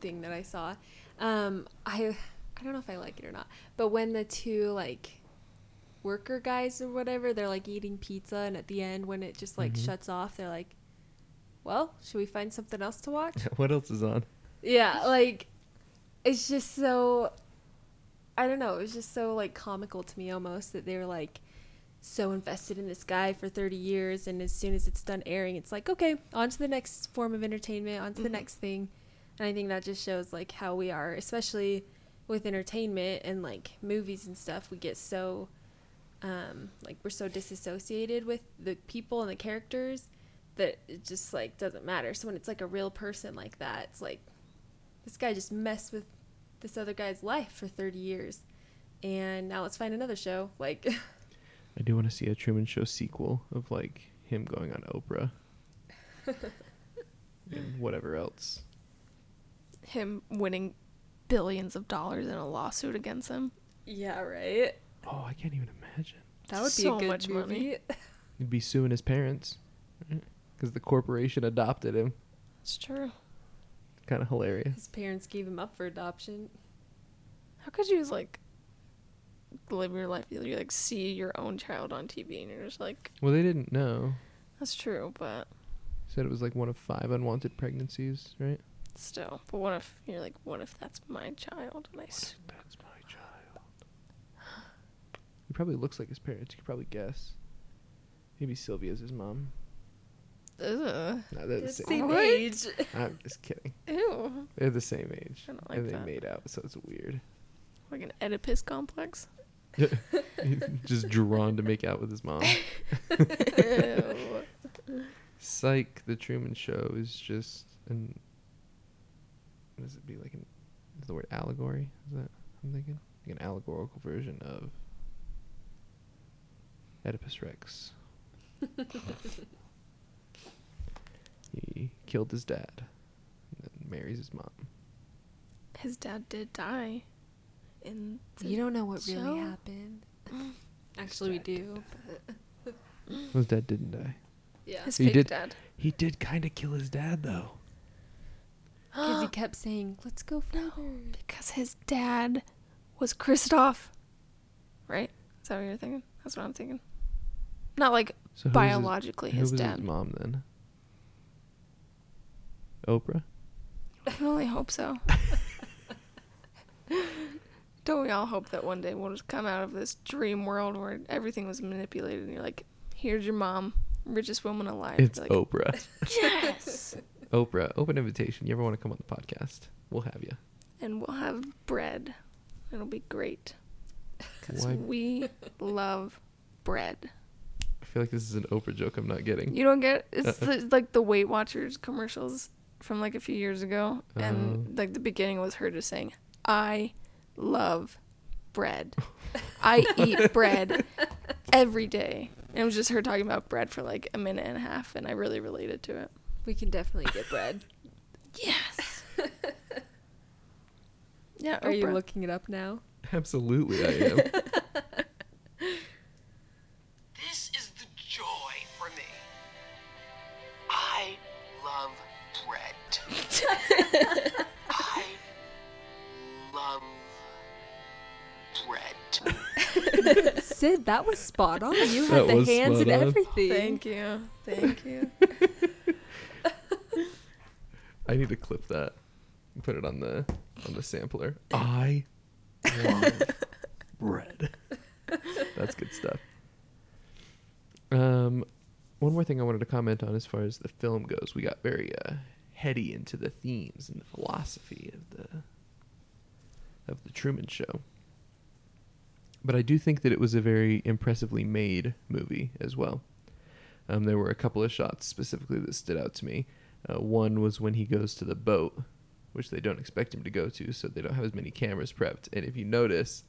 thing that I saw, um, I I don't know if I like it or not, but when the two like worker guys or whatever, they're like eating pizza, and at the end when it just like Mhm. shuts off, they're like, "Well, should we find something else to watch?" what else is on? yeah, like it's just so I don't know, it was just so like comical to me almost that they were like so invested in this guy for 30 years and as soon as it's done airing it's like okay on to the next form of entertainment on to the Mhm. next thing and i think that just shows like how we are especially with entertainment and like movies and stuff we get so um like we're so disassociated with the people and the characters that it just like doesn't matter. So when it's like a real person like that it's like this guy just messed with this other guy's life for 30 years. And now let's find another show like I do want to see a Truman Show sequel of like him going on Oprah and whatever else. him winning billions of dollars in a lawsuit against him. Yeah right Oh, I can't even imagine. that would be So a good much money. movie He'd be suing his parents because the corporation adopted him. it's true Kind of hilarious. his parents gave him up for adoption how could you like live your life you like see your own child on tv and you're just like Well, they didn't know. that's true but Said it was like one of five unwanted pregnancies, right? still but what if you're like what if that's my child and i s- That's my child. He probably looks like his parents. You could probably guess. Maybe Sylvia's his mom. Ugh. No, they're the same. same age I'm just kidding. ew They're the same age. I don't like and they that. made out, so it's weird. like an oedipus complex just drawn to make out with his mom. Ew. Psych, the Truman Show is just an. What does it be like? An is the word allegory? Is that I'm thinking like an allegorical version of Oedipus Rex. he killed his dad, and then marries his mom. His dad did die. In the You don't know what show? really happened. Actually, we do. But His dad didn't die. yeah, his He fake did- dad. He did kind of kill his dad though. because he kept saying, "Let's go further." because his dad was Christof. Right? Is that what you're thinking? That's what I'm thinking. Not like So biologically his, his, dad. his mom then? Oprah. I can only hope so. Don't we all hope that one day we'll just come out of this dream world where everything was manipulated and you're like, here's your mom, richest woman alive. It's like, Oprah. yes. Oprah, open invitation. You ever want to come on the podcast? We'll have you. and we'll have bread. It'll be great. Because we love bread. I feel like this is an Oprah joke I'm not getting. You don't get it's Uh-uh. the, like the Weight Watchers commercials from like a few years ago, and Oh. like the beginning was her just saying, "I love bread. I eat bread every day." And it was just her talking about bread for like a minute and a half, and I really related to it. We can definitely get bread. Yes. yeah. Are you Oprah. looking it up now? Absolutely, I am. Sid, that was spot on. You That had the hands and on. everything. Thank you. Thank you. I need to clip that and put it on the on the sampler. I love bread. That's good stuff. Um, one more thing I wanted to comment on as far as the film goes, we got very uh, heady into the themes and the philosophy of the of the Truman Show. But I do think that it was a very impressively made movie as well. Um, there were a couple of shots specifically that stood out to me. Uh, one was when he goes to the boat, which they don't expect him to go to, so they don't have as many cameras prepped. And if you notice,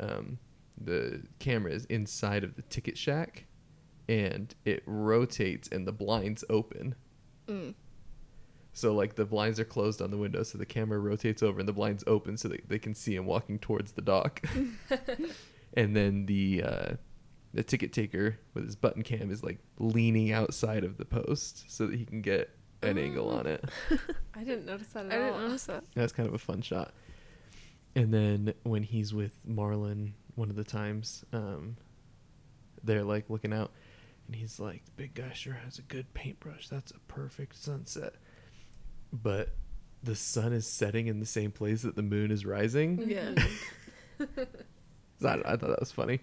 um, the camera is inside of the ticket shack, and it rotates, and the blinds open. Mm. So like the blinds are closed on the window, so the camera rotates over, and the blinds open, so that they can see him walking towards the dock. and then the uh, the ticket taker with his button cam is like leaning outside of the post so that he can get an angle on it. I didn't notice that at I all. didn't notice that. That's kind of a fun shot. And then when he's with Marlon, one of the times, um, they're like looking out, and he's like, "Big guy sure has a good paintbrush. That's a perfect sunset." But the sun is setting in the same place that the moon is rising. Yeah. So I, I thought that was funny.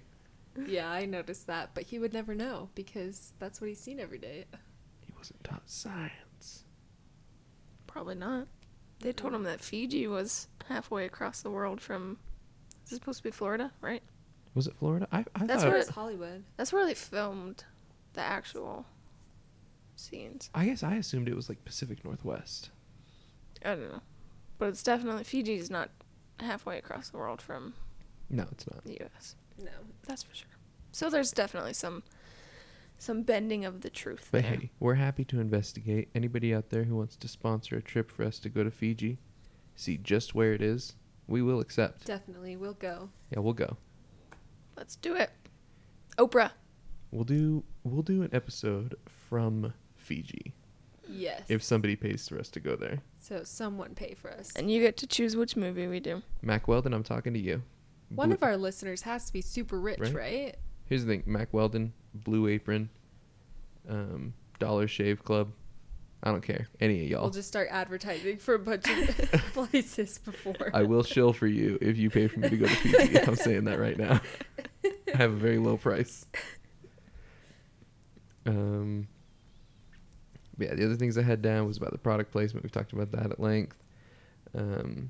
Yeah, I noticed that, but he would never know because that's what he's seen every day. He wasn't taught science. Probably not. They told him that Fiji was halfway across the world from. Is it supposed to be Florida, right? Was it Florida? I, I That's thought. where It's Hollywood. That's where they filmed the actual scenes. I guess I assumed it was like Pacific Northwest. I don't know. But it's definitely Fiji's not halfway across the world from No, it's not. the US. No. That's for sure. So there's definitely some some bending of the truth But there. hey, we're happy to investigate. Anybody out there who wants to sponsor a trip for us to go to Fiji, see just where it is, we will accept. Definitely, we'll go. Yeah, we'll go. Let's do it. Oprah. We'll do we'll do an episode from Fiji Yes. if somebody pays for us to go there. so someone pay for us. And you get to choose which movie we do. Mack Weldon, I'm talking to you. One Blue- of our listeners has to be super rich, Right. right? Here's the thing, Mack Weldon, Blue Apron, um, Dollar Shave Club. I don't care. Any of y'all. We'll just start advertising for a bunch of places before. I will shill for you if you pay for me to go to Fiji. I'm saying that right now. I have a very low price. Um, but yeah, the other things I had down was about the product placement. We've talked about that at length. Um,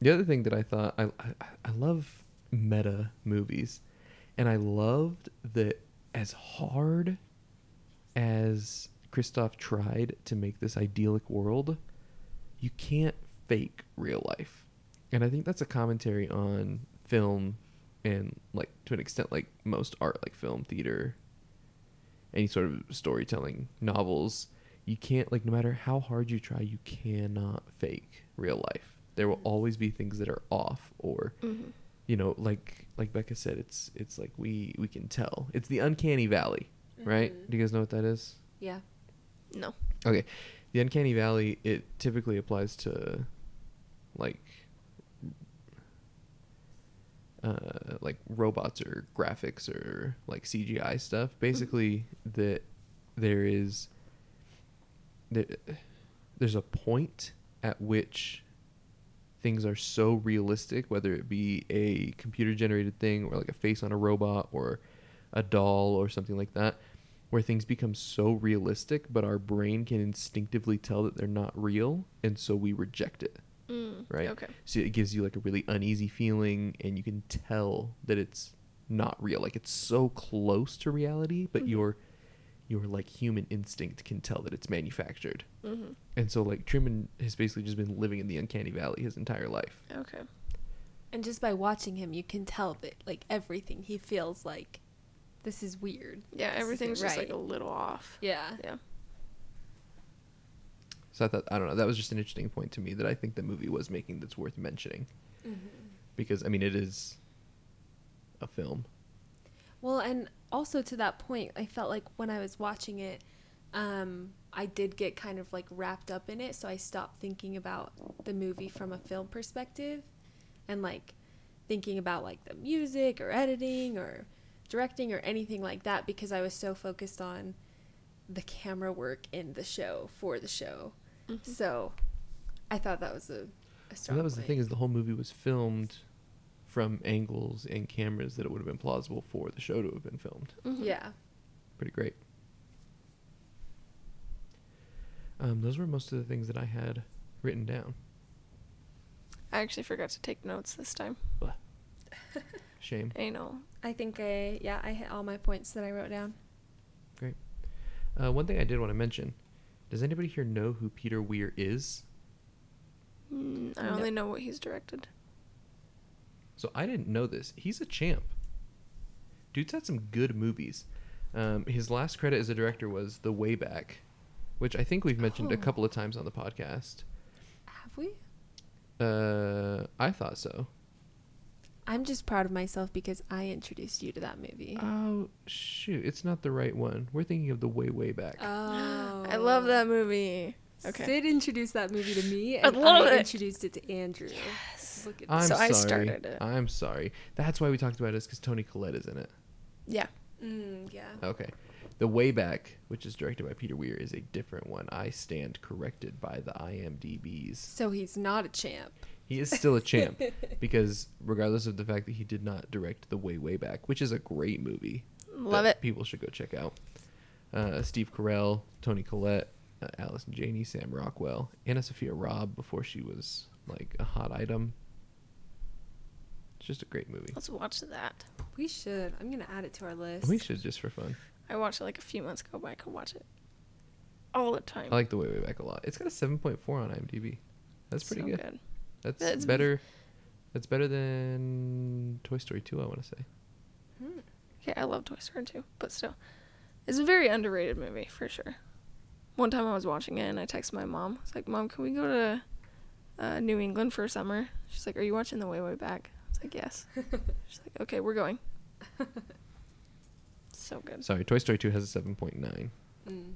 the other thing that I thought I, I I love meta movies, and I loved that as hard as Christof tried to make this idyllic world, you can't fake real life. And I think that's a commentary on film and like to an extent like most art like film, theater any sort of storytelling novels, you can't like no matter how hard you try, you cannot fake real life. There will always be things that are off or Mm-hmm. you know, like like Becca said, it's it's like we we can tell. It's the uncanny valley, right? Mhm. Do you guys know what that is? Yeah. No. Okay. The uncanny valley it typically applies to like uh like robots or graphics or like CGI stuff. Basically that there is there, there's a point at which things are so realistic whether it be a computer generated thing or like a face on a robot or a doll or something like that where things become so realistic but our brain can instinctively tell that they're not real and so we reject it Mm. right Okay. so it gives you like a really uneasy feeling and you can tell that it's not real like it's so close to reality but Mhm. your your like human instinct can tell that it's manufactured Mm-hmm. and so like truman has basically just been living in the uncanny valley his entire life Okay. And just by watching him, you can tell that like everything he feels like this is weird. Yeah, This everything's just like a little off. Yeah. Yeah. so i thought i don't know that was just an interesting point to me that i think the movie was making that's worth mentioning because i mean it is a film Well, and also to that point, I felt like when I was watching it, um, I did get kind of like wrapped up in it, so I stopped thinking about the movie from a film perspective and like thinking about like the music or editing or directing or anything like that because I was so focused on the camera work in the show for the show. Mhm. So I thought that was a, a so strong that was the thing is the whole movie was filmed from angles and cameras that it would have been plausible for the show to have been filmed Mhm. Yeah. pretty great um, those were most of the things that i had written down I actually forgot to take notes this time. shame I know. I think I yeah, I hit all my points that I wrote down. great uh, one thing i did want to mention does anybody here know who peter weir is Mm, I No. only know what he's directed. So I didn't know this. He's a champ. Dude's had some good movies. Um, his last credit as a director was The Way Back, which I think we've mentioned a Oh. couple of times on the podcast. Have we? Uh, I thought so. I'm just proud of myself because I introduced you to that movie. Oh shoot, it's not the right one. We're thinking of The Way Way Back. oh. I love that movie. Okay. Sid introduced that movie to me, and I, love it. introduced it to Andrew. Yes. Look at I'm So I started it. I'm sorry. That's why we talked about it, is because Toni Collette is in it. Yeah. Mm, yeah. Okay. The Way Back, which is directed by Peter Weir, is a different one. I stand corrected by the IMDb's. So he's not a champ. He is still a champ because regardless of the fact that he did not direct The Way Way Back, which is a great movie. Love that it. People should go check out. Uh, Steve Carell, Toni Collette, uh, Allison Janney, Sam Rockwell, AnnaSophia Robb before she was like a hot item. It's just a great movie. Let's watch that. We should. I'm gonna add it to our list. We should just for fun. I watched it like a few months ago, but I could watch it all the time. I like The Way Way Back a lot. It's got a 7.4 on IMDb. That's pretty So good. That's That's- better. That's better than Toy Story 2, I want to say. Hmm. Yeah, I love Toy Story 2, but still, it's a very underrated movie for sure. One time I was watching it and I texted my mom. I was like, "Mom, can we go to uh, New England for summer?" She's like, "Are you watching The Way Way Back?" I was like, "Yes." She's like, "Okay, we're going." So good. Sorry, Toy Story 2 has a 7.9. Mm.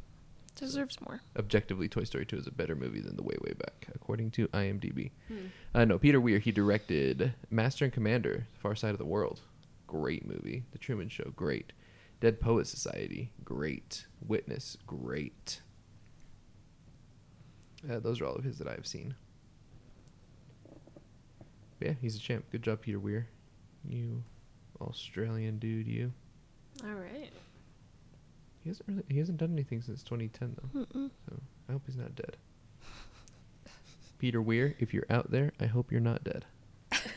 Deserves more. Objectively, Toy Story 2 is a better movie than The Way Way Back, according to IMDb. Hmm. Uh, no, Peter Weir, he directed Master and Commander, The Far Side of the World. Great movie. The Truman Show, great. Dead Poet Society, great. Witness, great. Uh, those are all of his that I have seen. Yeah, he's a champ. Good job, Peter Weir. You Australian dude, you. All right. He hasn't really, he hasn't done anything since 2010 though. Mm-mm. So I hope he's not dead. Peter Weir, if you're out there, I hope you're not dead.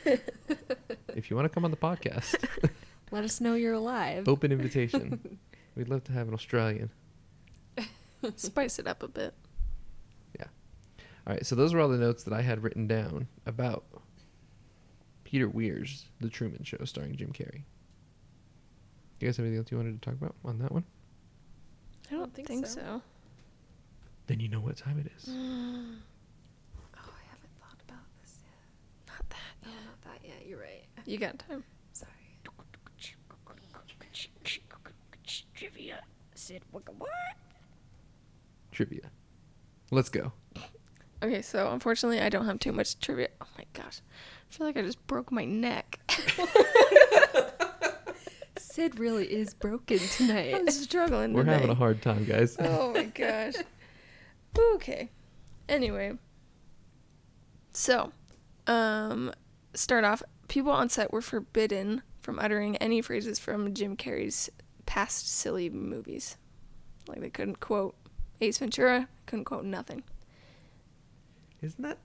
if you want to come on the podcast, Let us know you're alive. open invitation. We'd love to have an Australian. Spice it up a bit. All right, so those were all the notes that I had written down about Peter Weir's The Truman Show starring Jim Carrey. You guys have anything else you wanted to talk about on that one? I don't, think, think so. so. Then you know what time it is. Oh, I haven't thought about this yet. Not that. No, not that yet. You're right. You got time. Sorry. Trivia. Sid, what? Trivia. Let's go. Okay, so unfortunately, I don't have too much trivia. Oh my gosh, I feel like I just broke my neck. Sid really is broken tonight. I'm struggling. We're having a hard time, guys. Oh my gosh. Okay. Anyway. So, um, start off. People on set were forbidden from uttering any phrases from Jim Carrey's past silly movies. Like they couldn't quote Ace Ventura, couldn't quote nothing. Isn't that?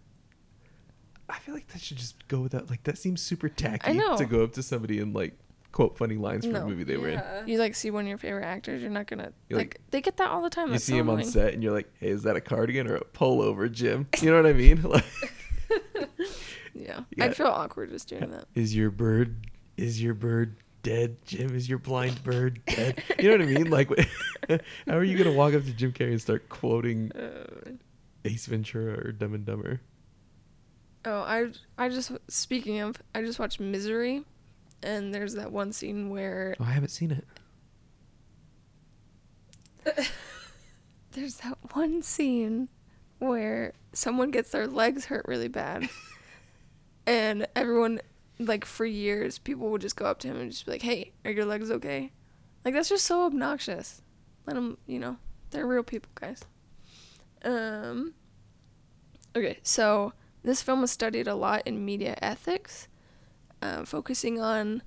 I feel like that should just go without. Like that seems super tacky I know. to go up to somebody and like quote funny lines from No. a movie they were in. You like see one of your favorite actors, you're not gonna You're like, like- they get that all the time. You That's see so him on annoying. set and you're like, "Hey, is that a cardigan or a pullover, Jim?" You know what I mean? Like, Yeah. Yeah. I'd feel awkward just doing that. is your bird is your bird dead, Jim? Is your blind bird dead? You know what I mean? Like, how are you gonna walk up to Jim Carrey and start quoting Uh, Ace Ventura or Dumb and Dumber? Oh, I I just speaking of, I just watched Misery, and there's that one scene where Oh, I haven't seen it. there's that one scene where someone gets their legs hurt really bad, and everyone like for years people would just go up to him and just be like, "Hey, are your legs okay?" Like that's just so obnoxious. Let them, you know, they're real people, guys. Um. Okay, so this film was studied a lot in media ethics, uh, focusing on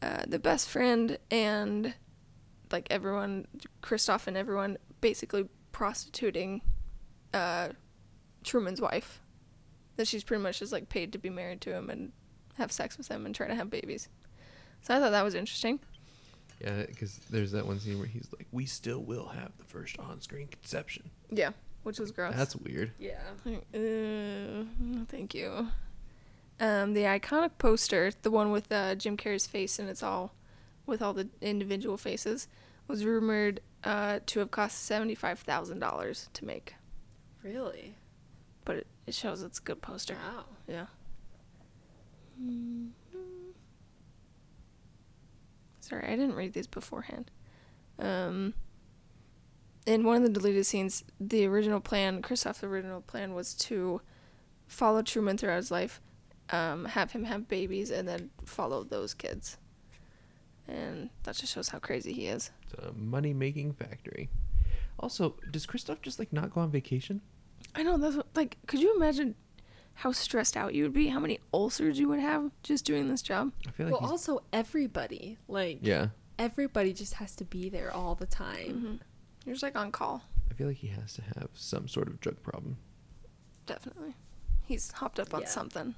uh, the best friend and like everyone, Christof and everyone, basically prostituting uh, Truman's wife. That she's pretty much just like paid to be married to him and have sex with him and try to have babies. So I thought that was interesting. Yeah, because there's that one scene where he's like, "We still will have the first on-screen conception." Yeah, which was gross. That's weird. Yeah. Uh, no, thank you. Um, the iconic poster, the one with uh, Jim Carrey's face and it's all with all the individual faces, was rumored uh, to have cost seventy-five thousand dollars to make. Really? But it, it shows it's a good poster. Wow. Yeah. Sorry, I didn't read these beforehand. Um, in one of the deleted scenes, the original plan, Christof's original plan was to follow Truman throughout his life, um, have him have babies, and then follow those kids. And that just shows how crazy he is. It's a money-making factory. Also, does Christof just like not go on vacation? I know that's what, like. Could you imagine how stressed out you would be? How many ulcers you would have just doing this job? I feel like Well, he's, also everybody, like yeah. everybody just has to be there all the time. Mm-hmm. You're just like on call. I feel like he has to have some sort of drug problem. Definitely. He's hopped up on Yeah. something.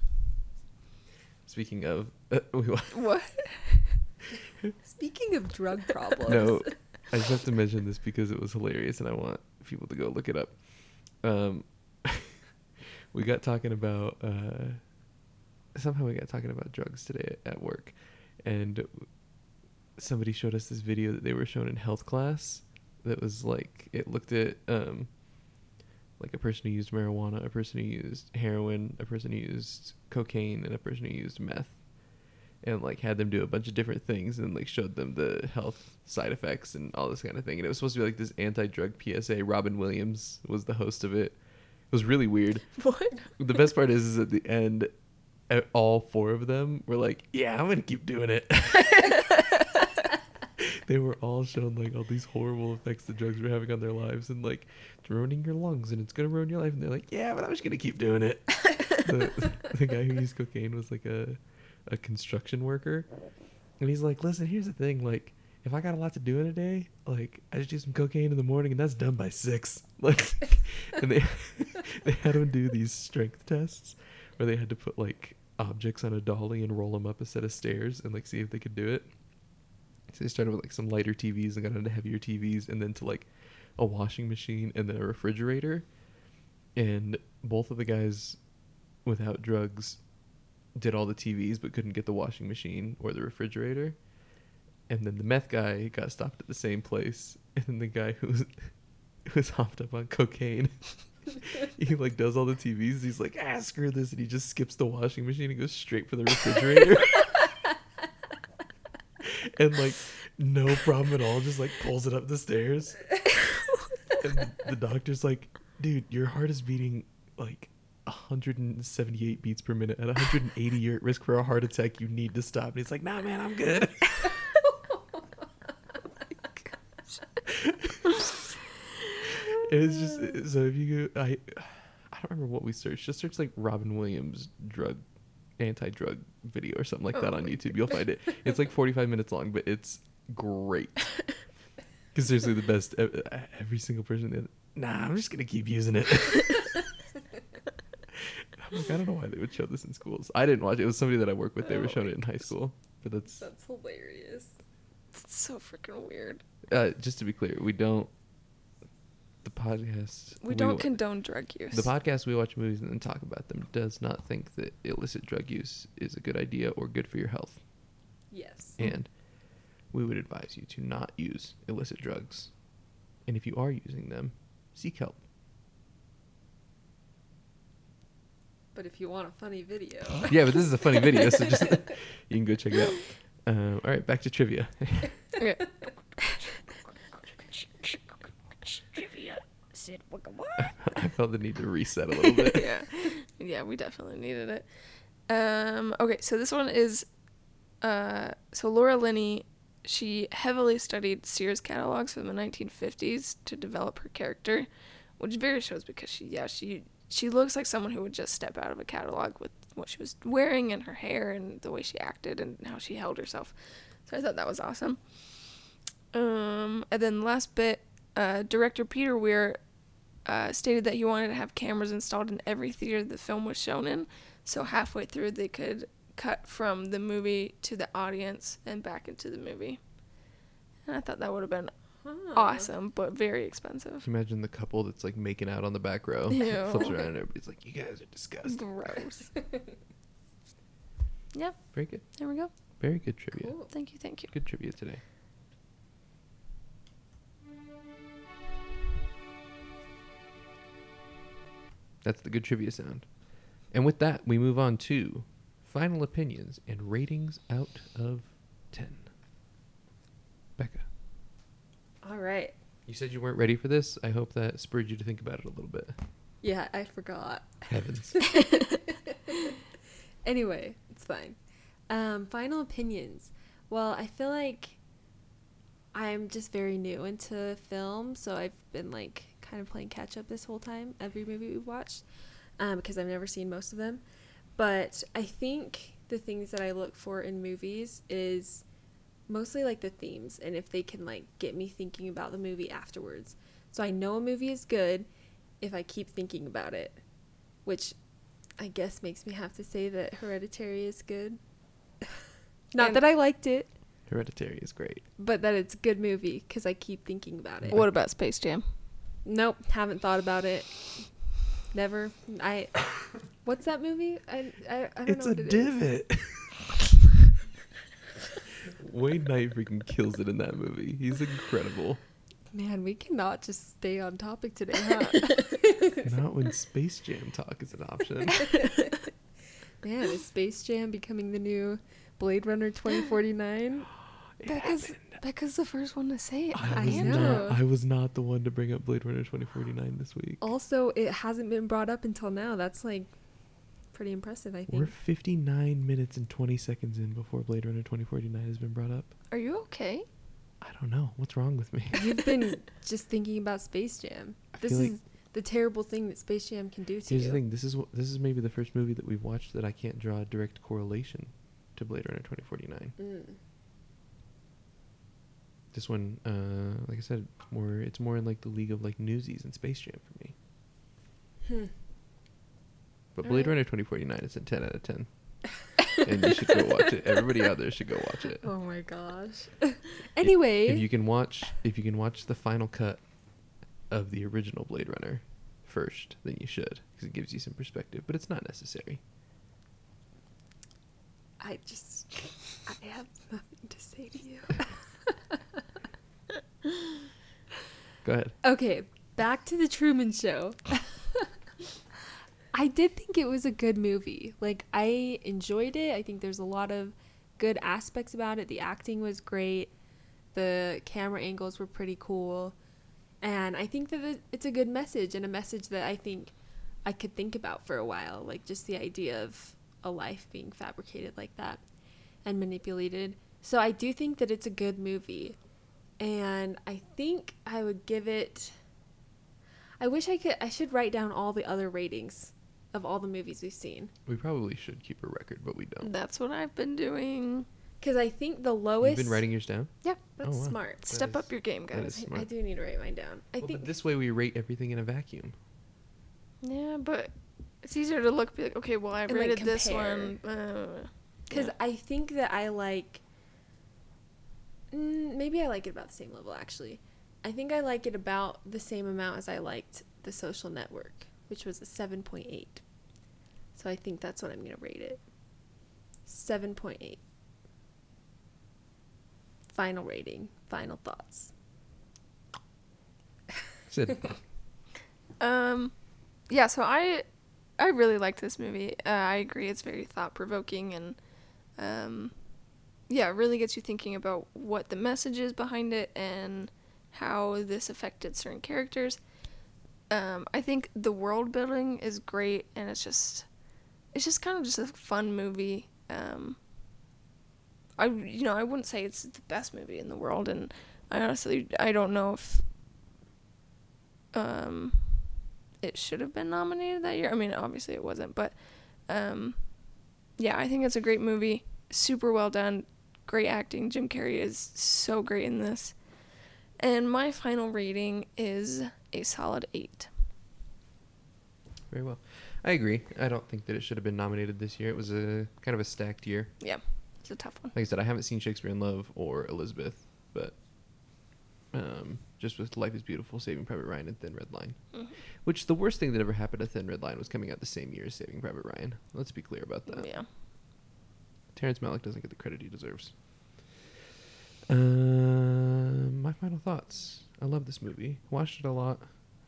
Speaking of, uh, we wa- What? Speaking of drug problems, no, I just have to mention this because it was hilarious, and I want people to go look it up. Um, we got talking about uh, somehow we got talking about drugs today at work, and somebody showed us this video that they were shown in health class. That was like it looked at um, like a person who used marijuana, a person who used heroin, a person who used cocaine, and a person who used meth and like had them do a bunch of different things and like showed them the health side effects and all this kind of thing. And it was supposed to be like this anti-drug PSA. Robin Williams was the host of it. It was really weird. What? The best part is, is at the end, all four of them were like, "Yeah, I'm gonna keep doing it." they were all shown like all these horrible effects the drugs were having on their lives and like it's ruining your lungs and it's gonna ruin your life. And they're like, "Yeah, but I'm just gonna keep doing it." the, the guy who used cocaine was like a a construction worker, and he's like, "Listen, here's the thing, like." If I got a lot to do in a day, like I just do some cocaine in the morning, and that's done by six. Like, and they they had him do these strength tests where they had to put like objects on a dolly and roll them up a set of stairs and like see if they could do it. So they started with like some lighter TVs and got into heavier TVs and then to like a washing machine and then a refrigerator. And both of the guys without drugs did all the TVs but couldn't get the washing machine or the refrigerator. And then the meth guy got stopped at the same place, and then the guy who was who was hopped up on cocaine. he like does all the TVs. He's like, ah, screw this, and he just skips the washing machine and goes straight for the refrigerator. and like, no problem at all, just like pulls it up the stairs. and the, doctor's like, dude, your heart is beating like 178 beats per minute. At 180, you're at risk for a heart attack. You need to stop. And he's like, nah, man, I'm good. it's just so if you go, I, I don't remember what we searched. Just search like Robin Williams drug, anti-drug video or something like that Oh on my YouTube. You'll find it. It's like 45 minutes long, but it's great. Because seriously, the best. Every single person. Nah, I'm just gonna keep using it. Like, I don't know why they would show this in schools. I didn't watch it. It was somebody that I work with. They were Oh showing it in high school. But that's That's hilarious. It's so freaking weird. uh, just to be clear. We don't. The podcast. We don't wa- condone drug use. The podcast we watch movies and then talk about them does not think that illicit drug use is a good idea or good for your health. Yes. And we would advise you to not use illicit drugs. And if you are using them, seek help. But if you want a funny video, yeah, but this is a funny video, so just you can go check it out. Um, all right, back to trivia. Okay. Trivia. Sid Wicca what? I felt the need to reset a little bit. yeah, yeah, we definitely needed it. Um, okay, so this one is, uh, so Laura Linney, she heavily studied Sears catalogs from the 1950s to develop her character, which very shows because she, yeah, she she looks like someone who would just step out of a catalog with what she was wearing and her hair and the way she acted and how she held herself. So I thought that was awesome. Um, and then last bit, uh, director Peter Weir uh, stated that he wanted to have cameras installed in every theater the film was shown in, so halfway through they could cut from the movie to the audience and back into the movie. And I thought that would have been Huh. awesome, but very expensive. Can you imagine the couple that's like making out on the back row, Ew. flips around, and everybody's like, "You guys are disgusting." Gross. yeah, Very good, there we go. very good trivia. Cool. Thank you, thank you. Good trivia today. That's the good trivia sound. And with that, we move on to final opinions and ratings out of 10. Becca, All right. you said you weren't ready for this. I hope that spurred you to think about it a little bit. Yeah, I forgot. Heavens. anyway, it's fine. Um, final opinions. Well, I feel like I'm just very new into film, so I've been like kind of playing catch up this whole time, every movie we've watched, um, because I've never seen most of them. But I think the things that I look for in movies is mostly like the themes and if they can like get me thinking about the movie afterwards. So I know a movie is good if I keep thinking about it, which I guess makes me have to say that Hereditary is good. Not And- that I liked it, Hereditary is great. but that it's a good movie because I keep thinking about it. What about Space Jam? Nope, haven't thought about it. Never. I. What's that movie? I I, I don't It's know a what it is. divot. Wayne Knight freaking kills it in that movie. He's incredible. Man, we cannot just stay on topic today, huh? Not when Space Jam talk is an option. Man, is Space Jam becoming the new Blade Runner 2049? It Becca's happened. Becca's the first one to say it. I I was know. not. I was not the one to bring up Blade Runner 2049 this week. Also, it hasn't been brought up until now. That's like pretty impressive, I think. We're 59 minutes and 20 seconds in before Blade Runner 2049 has been brought up. Are you okay? I don't know what's wrong with me. You've been just thinking about Space Jam. I This is like- the terrible thing that Space Jam can do to Here's you. the thing. This is what this is maybe the first movie that we've watched that I can't draw a direct correlation to Blade Runner 2049. Mm. This one, uh, like I said, it's more it's more in like the league of like Newsies and Space Jam for me. Hmm. But Blade right. Runner 2049 is a 10 out of 10. and you should go watch it. Everybody out there should go watch it. Oh my gosh. anyway, If you can watch if you can watch the final cut of the original Blade Runner first, then you should because it gives you some perspective, but it's not necessary. I just I have nothing to say to you. Go ahead. Okay, back to the Truman Show. I did think it was a good movie. Like I enjoyed it. I think there's a lot of good aspects about it. The acting was great. The camera angles were pretty cool. And I think that it's a good message and a message that I think I could think about for a while, like just the idea of a life being fabricated like that and manipulated. So I do think that it's a good movie. And I think I would give it I wish I could I should write down all the other ratings of all the movies we've seen We probably should keep a record, but we don't. That's what I've been doing. cuz I think the lowest You've been writing yours down. Yeah. That's Oh, wow. smart. Step is- up your game, guys. I. I do need to write mine down. I Well, think but this way we rate everything in a vacuum. Yeah, but it's easier to look be like, okay, well I And, like, rated this one. compare. Uh, Because yeah. I think that I like. Mm, maybe I like it about the same level, actually. I think I like it about the same amount as I liked The Social Network, which was a 7.8. So I think that's what I'm going to rate it 7.8. Final rating, final thoughts. Sid, Um, yeah. So I, I really liked this movie. Uh, I agree. It's very thought provoking and, um, yeah, it really gets you thinking about what the message is behind it and how this affected certain characters. Um, I think the world building is great, and it's just, it's just kind of just a fun movie. Um, I you know I wouldn't say it's the best movie in the world, and I honestly I don't know if um it should have been nominated that year. I mean, obviously it wasn't, but um yeah, I think it's a great movie. Super well done. Great acting. Jim Carrey is so great in this. And my final rating is a solid 8. very well. I agree. I don't think that it should have been nominated this year. It was a kind of a stacked year. Yeah. It's a tough one. Like I said, I haven't seen Shakespeare in Love or Elizabeth, but um, just with Life is Beautiful, Saving Private Ryan, and Thin Red Line. Mhm. Which the worst thing that ever happened to Thin Red Line was coming out the same year as Saving Private Ryan. Let's be clear about that. Yeah. Terrence Malick doesn't get the credit he deserves. Um, my final thoughts. I love this movie. Watched it a lot.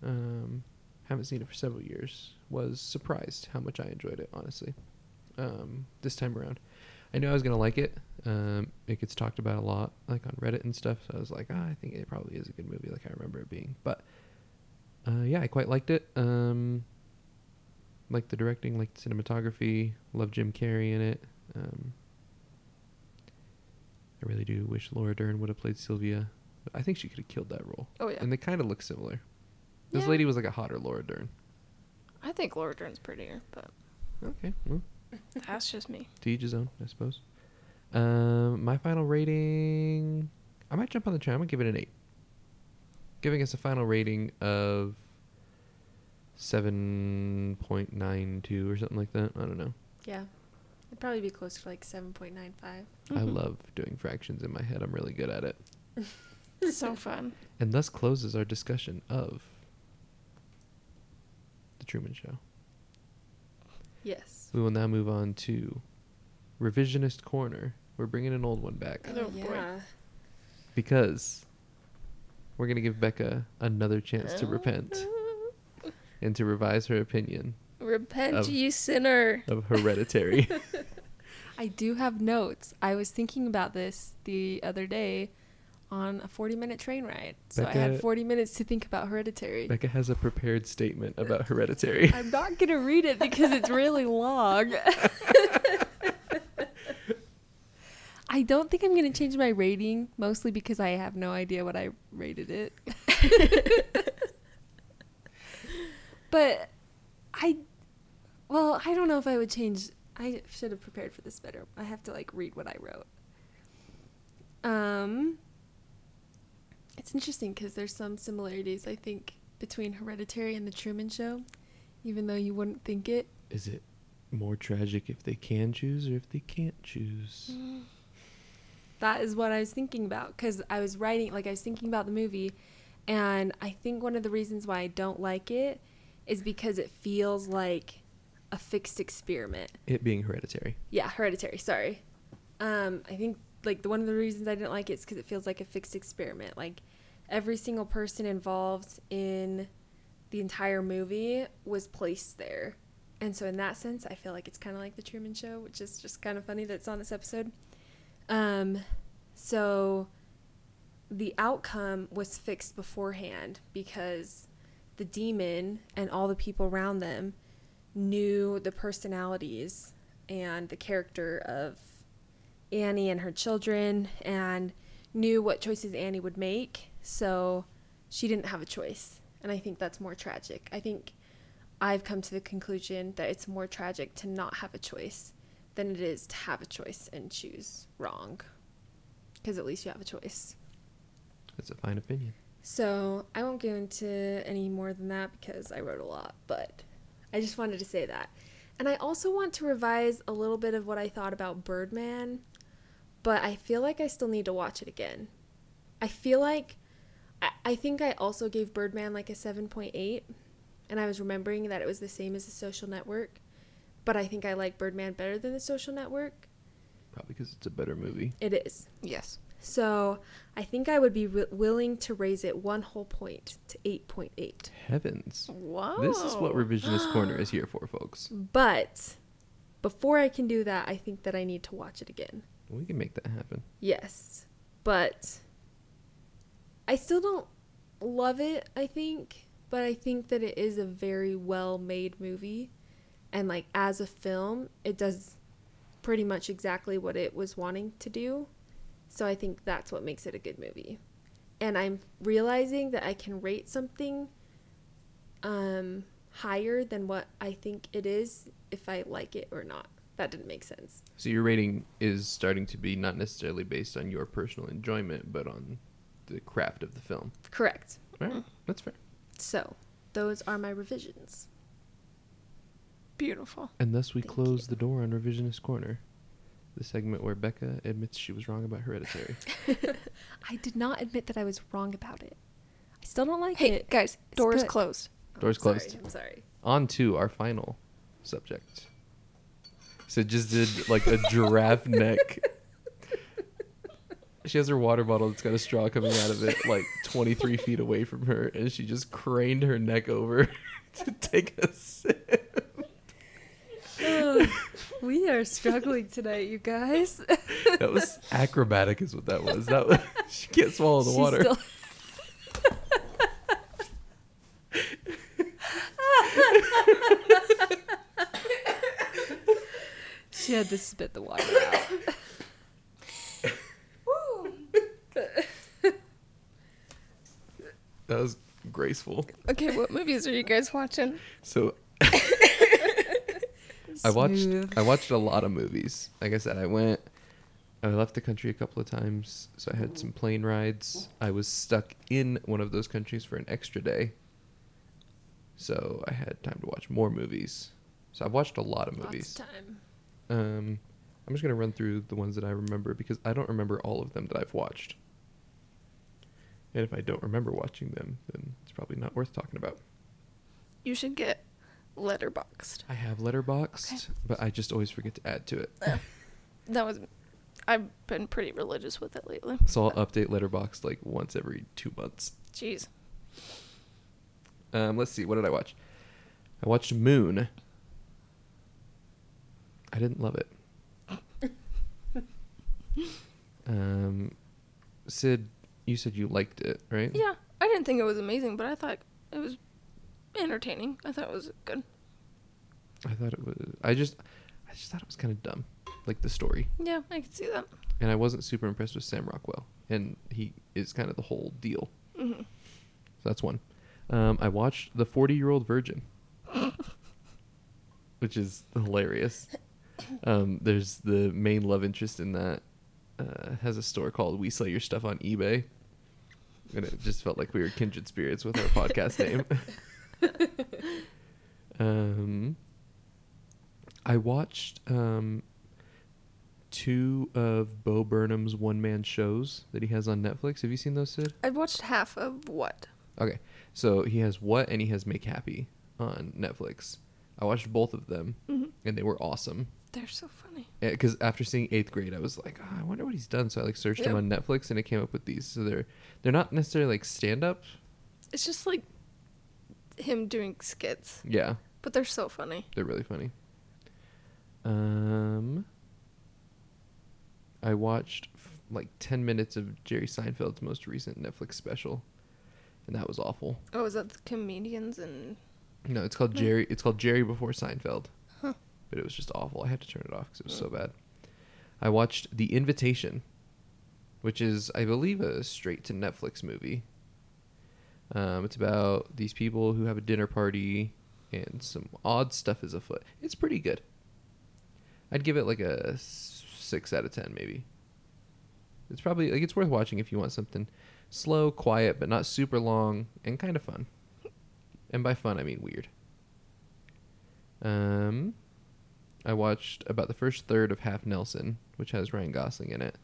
Um, haven't seen it for several years. Was surprised how much I enjoyed it. Honestly, um, this time around, I knew I was gonna like it. Um, it gets talked about a lot, like on Reddit and stuff. So I was like, ah, I think it probably is a good movie, like I remember it being. But uh, yeah, I quite liked it. Um, liked the directing, liked the cinematography. Love Jim Carrey in it. Um, I really do wish Laura Dern would have played Sylvia. But I think she could have killed that role. Oh yeah. And they kind of look similar. This Yeah. lady was like a hotter Laura Dern. I think Laura Dern's prettier, but Okay, well, that's just me. to each his own, I suppose. Um, my final rating, I might jump on the train. I'm gonna give it an eight, giving us a final rating of seven point nine two or something like that. I don't know. Yeah. It'd probably be closer to like 7.95. I Mhm. love doing fractions in my head. I'm really good at it. it's so fun. And thus closes our discussion of the Truman Show. Yes. We will now move on to revisionist corner. We're bringing an old one back Oh, boy. because we're gonna give Becca another chance to repent and to revise her opinion Repent, Of- ye sinner. of Hereditary. I do have notes. I was thinking about this the other day on a 40 minute train ride. So I had 40 minutes to think about Hereditary. Becca has a prepared statement about Hereditary. I'm not going to read it because it's really long. I don't think I'm going to change my rating, mostly because I have no idea what I rated it. but I, well, I don't know if I would change. I should have prepared for this better. I have to like read what I wrote. Um, it's interesting because there's some similarities I think between Hereditary and The Truman Show, even though you wouldn't think it. Is it more tragic if they can choose or if they can't choose? That is what I was thinking about because I was writing, like, I was thinking about the movie, and I think one of the reasons why I don't like it is because it feels like a fixed experiment. It being Hereditary. Yeah, Hereditary. Sorry. Um, I think like the one of the reasons I didn't like it is because it feels like a fixed experiment. Like every single person involved in the entire movie was placed there. And so in that sense, I feel like it's kind of like the Truman Show, which is just kind of funny that it's on this episode. Um, so the outcome was fixed beforehand because the demon and all the people around them knew the personalities and the character of Annie and her children and knew what choices Annie would make. So she didn't have a choice. And I think that's more tragic. I think I've come to the conclusion that it's more tragic to not have a choice than it is to have a choice and choose wrong. Because at least you have a choice. That's a fine opinion. So I won't go into any more than that because I wrote a lot, but I just wanted to say that. And I also want to revise a little bit of what I thought about Birdman, but I feel like I still need to watch it again. I feel like I, I think I also gave Birdman like a 7.8, and I was remembering that it was the same as the social network, but I think I like Birdman better than the social network. Probably because it's a better movie. It is. Yes. So I think I would be wi- willing to raise it one whole point to 8.8. Heavens. Wow. This is what Revisionist Corner is here for, folks. But before I can do that, I think that I need to watch it again. We can make that happen. Yes. But I still don't love it, I think. But I think that it is a very well made movie. And, like, as a film, it does pretty much exactly what it was wanting to do. So I think that's what makes it a good movie. And I'm realizing that I can rate something um, higher than what I think it is if I like it or not. That didn't make sense. So your rating is starting to be not necessarily based on your personal enjoyment, but on the craft of the film. Correct. All right, that's fair. So, those are my revisions. Beautiful. And thus we Thank close you. the door on Revisionist Corner, the segment where Becca admits she was wrong about Hereditary. I did not admit that I was wrong about it. I still don't like it. Hey, it. guys, It's doors good. closed. Oh, Doors I'm sorry, closed. I'm sorry. on to our final subject. So just did like a giraffe neck. She has her water bottle that's got a straw coming out of it, like 23 feet away from her, and she just craned her neck over to take a sip. We are struggling tonight, you guys. That was acrobatic, is what that was. That was she can't swallow the She's water. still- she had to spit the water out. That was graceful. Okay, what movies are you guys watching? So I watched Smooth. I watched a lot of movies. Like I said, I went I left the country a couple of times, so I had some plane rides. I was stuck in one of those countries for an extra day. So I had time to watch more movies. So I've watched a lot of Lots movies. of time. Um I'm just going to run through the ones that I remember because I don't remember all of them that I've watched. And if I don't remember watching them, then it's probably not worth talking about. You should get Letterboxd. I have Letterboxd, but I just always forget to add to it. That was. I've been pretty religious with it lately. So I'll update Letterboxd like once every two months. Jeez. Um, let's see, what did I watch? I watched Moon. I didn't love it. um, Sid, you said you liked it, right? Yeah, I didn't think it was amazing, but I thought it was entertaining. I thought it was good. I thought it was. I just, I just thought it was kind of dumb, like the story, Yeah, I could see that. and I wasn't super impressed with Sam Rockwell, and he is kind of the whole deal. hmm So that's one. Um, I watched The 40 Year Old Virgin, which is hilarious. Um, there's the main love interest in that uh, has a store called We Sell Your Stuff on eBay. And it just felt like we were kindred spirits with our podcast name. Um, I watched um, two of Bo Burnham's one man shows that he has on Netflix. Have you seen those, Sid? I've watched half of what? Okay, so he has what and he has Make Happy on Netflix. I watched both of them, Mhm. and they were awesome. They're so funny. Because after seeing Eighth Grade, I was like, oh, I wonder what he's done. So I like searched them Yeah. on Netflix, and it came up with these. So they're they're not necessarily like stand up. It's just like him doing skits, Yeah, but they're so funny. they're really funny. Um, I watched f- like ten minutes of Jerry Seinfeld's most recent Netflix special, and that was awful. Oh, is that the comedians and No, it's called Jerry. It's called Jerry Before Seinfeld. Huh. But it was just awful. I had to turn it off because it was so bad. I watched The Invitation, which is, I believe, a straight to Netflix movie. Um, it's about these people who have a dinner party and some odd stuff is afoot. It's pretty good. I'd give it like a six out of ten, maybe. It's probably like it's worth watching if you want something slow, quiet, but not super long and kind of fun. And by fun, I mean weird. Um, I watched about the first third of Half Nelson, which has Ryan Gosling in it,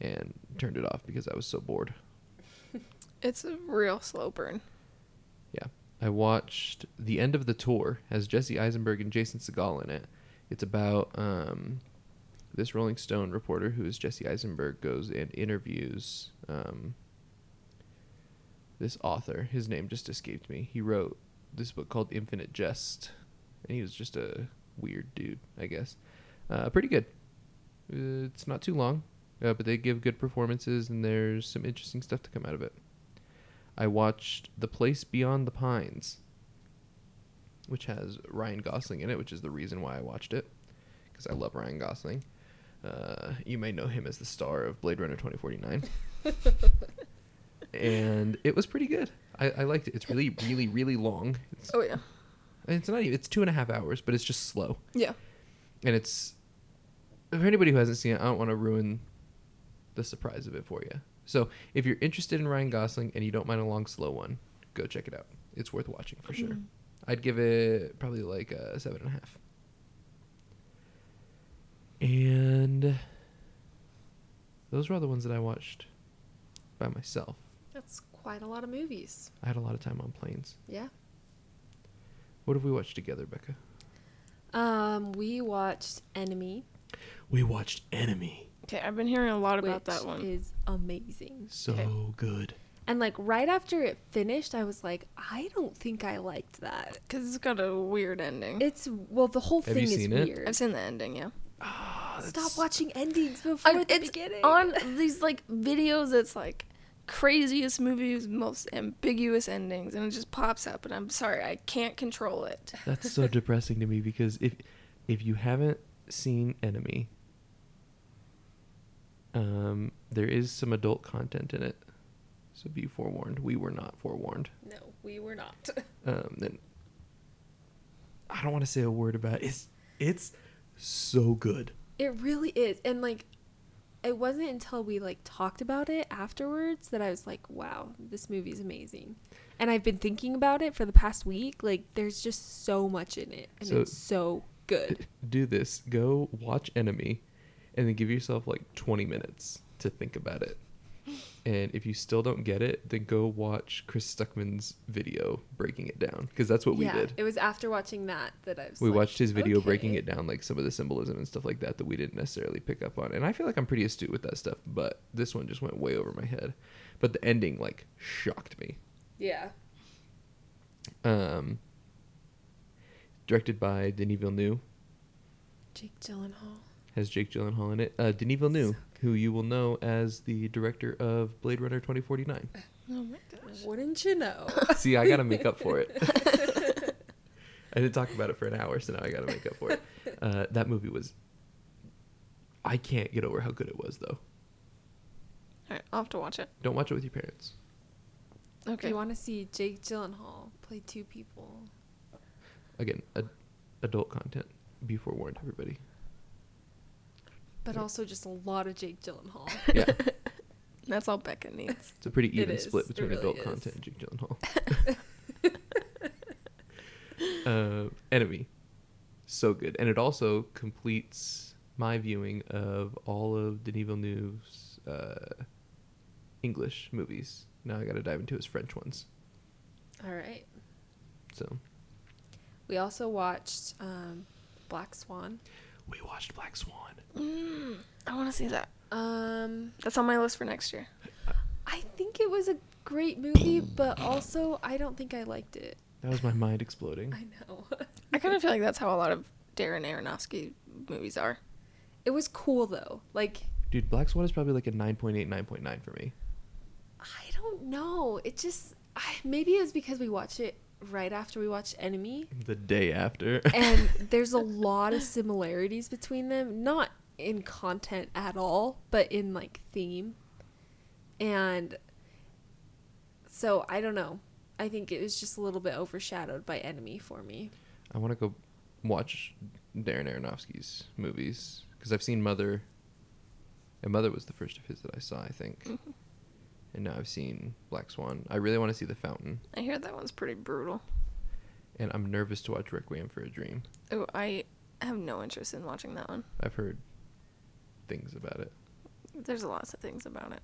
and turned it off because I was so bored. It's a real slow burn. Yeah. I watched The End of the Tour, has Jesse Eisenberg and Jason Segel in it. It's about um, this Rolling Stone reporter who is Jesse Eisenberg goes and interviews um, this author. His name just escaped me. He wrote this book called Infinite Jest, and he was just a weird dude, I guess. Uh, pretty good. Uh, it's not too long, uh, but they give good performances, and there's some interesting stuff to come out of it. I watched The Place Beyond the Pines, which has Ryan Gosling in it, which is the reason why I watched it, because I love Ryan Gosling. Uh, you may know him as the star of Blade Runner 2049. and it was pretty good. I, I liked it. It's really, really, really long. It's, Oh yeah, it's not even, it's two and a half hours, but it's just slow. yeah. And it's, for anybody who hasn't seen it, I don't want to ruin the surprise of it for you. So if you're interested in Ryan Gosling and you don't mind a long, slow one, go check it out. It's worth watching for sure. I'd give it probably like a seven and a half. And those were all the ones that I watched by myself. That's quite a lot of movies. I had a lot of time on planes. Yeah. What have we watched together, Becca? Um, we watched Enemy, We watched Enemy. Okay, I've been hearing a lot which about that one. is amazing. So Okay. good. And like right after it finished, I was like, I don't think I liked that. Because it's got a weird ending. It's well, the whole Have thing you is seen it? weird. I've seen the ending, yeah. Ah, Stop watching endings before I, the it's beginning. on these like videos. It's like craziest movies, most ambiguous endings, and it just pops up. And I'm sorry, I can't control it. That's so depressing to me because if if you haven't seen Enemy, um, there is some adult content in it. So be forewarned. We were not forewarned. no, we were not. Um, then I don't want to say a word about it. It's it's so good. It really is. And like it wasn't until we like talked about it afterwards that I was like, wow, this movie's amazing. And I've been thinking about it for the past week. Like there's just so much in it and So- it's so good. Do this. Go watch Enemy, and then give yourself like 20 minutes to think about it. And if you still don't get it, then go watch Chris Stuckman's video breaking it down because that's what we did. It was after watching that that I was we like, watched his video breaking it down like some of the symbolism and stuff like that that we didn't necessarily pick up on and i feel like i'm pretty astute with that stuff but this one just went way over my head but the ending like shocked me Yeah. um directed by denis villeneuve Jake Gyllenhaal. Has jake gyllenhaal in it. Uh denis villeneuve who you will know as the director of blade runner 2049 Oh my gosh. Wouldn't you know? see i gotta make up for it. I didn't talk about it for an hour so now i gotta make up for it. Uh that movie was i can't get over how good it was though. All right, I'll have to watch it. don't watch it with your parents. Okay. you want to see Jake Gyllenhaal play two people, again ad- adult content. Be forewarned everybody but also just a lot of Jake Gyllenhaal. yeah That's all Becca needs. it's a pretty even split between really adult is. content and jake gyllenhaal uh, enemy so good and it also completes my viewing of all of denis villeneuve's uh, english movies now i gotta dive into his french ones All right. so We also watched um, Black Swan. We watched Black Swan. Mm, I want to see that. Um, That's on my list for next year. I think it was a great movie, but also I don't think I liked it. That was my mind exploding. I know. I kind of feel like that's how a lot of Darren Aronofsky movies are. it was cool though. Like Dude, Black Swan is probably like a 9.8, 9.9 for me. I don't know. It just I, maybe it was because we watched it right after we watched Enemy, The day after. and there's a lot of similarities between them. Not in content at all, but in like theme. And so I don't know. I think it was just a little bit overshadowed by Enemy for me. I want to go watch Darren Aronofsky's movies because I've seen Mother. And Mother was the first of his that I saw, I think. Mm-hmm. And now I've seen Black Swan. I really want to see The Fountain. I hear that one's pretty brutal. And I'm nervous to watch Requiem for a Dream. Oh, I have no interest in watching that one. I've heard things about it. There's lots of things about it.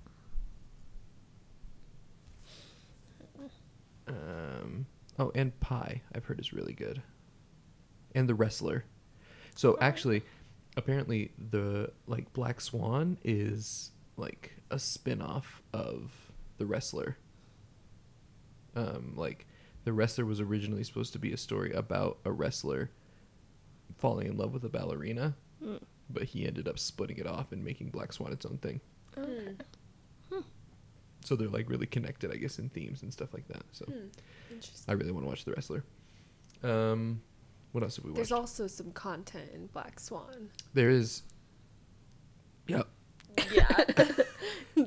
Um, oh, and Pi, I've heard is really good. And The Wrestler. So actually, apparently the like Black Swan is like a spin-off of The Wrestler. Um, like The Wrestler was originally supposed to be a story about a wrestler falling in love with a ballerina, Mm. but he ended up splitting it off and making Black Swan its own thing. Okay. So they're like really connected, I guess, in themes and stuff like that. So Hmm. Interesting. I really want to watch The Wrestler. Um, what else have we watched? There's also some content in Black Swan. there is. Yep. Yeah.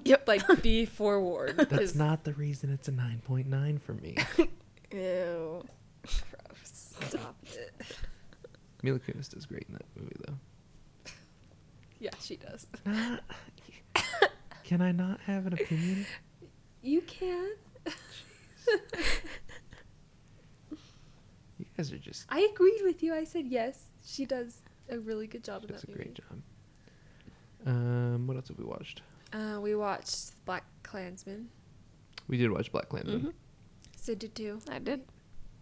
Yep. like be forewarned. That's 'cause- not the reason it's a 9.9 for me. Ew. gross. Stop it. Mila Kunis does great in that movie, though. Yeah, she does. Can I not have an opinion? You can. You guys are just. I agreed with you. I said yes. She does a really good job in Does that a movie. great job. Um, what else have we watched? Uh, we watched Black Klansman. We did watch BlacKkKlansman. Mhm. Sid did too. I did.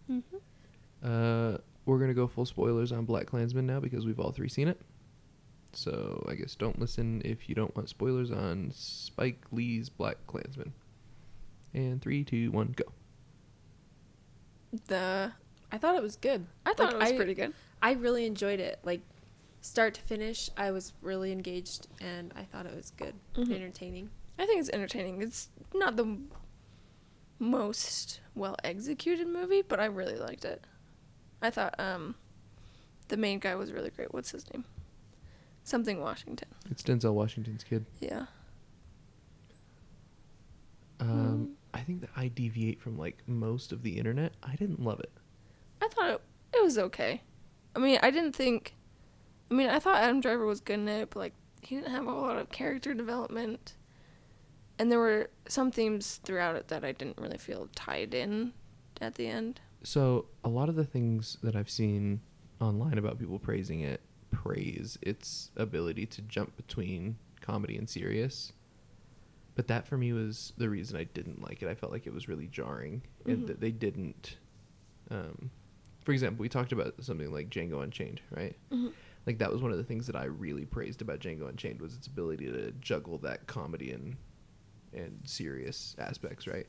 Mm-hmm. Uh, we're gonna go full spoilers on BlacKkKlansman now because we've all three seen it. So I guess don't listen if you don't want spoilers on Spike Lee's Black Klansman. And three, two, one, go. The I thought it was good. I thought Like, it was I- pretty good. I really enjoyed it. Like start to finish, I was really engaged, and I thought it was good, Mhm. entertaining. I think it's entertaining. It's not the m- most well executed movie, but I really liked it. I thought um the main guy was really great. What's his name? Something Washington. It's Denzel Washington's kid. Yeah. Um, I think that I deviate from like most of the internet. I didn't love it. I thought it, it was okay. I mean, I didn't think. I mean, I thought Adam Driver was good in it, but like he didn't have a lot of character development, and there were some themes throughout it that I didn't really feel tied in at the end. So a lot of the things that I've seen online about people praising it praise its ability to jump between comedy and serious. But that for me was the reason I didn't like it. I felt like it was really jarring and Mhm. that they didn't um for example, we talked about something like Django Unchained, right? Mhm. Like that was one of the things that I really praised about Django Unchained was its ability to juggle that comedy and and serious aspects, right?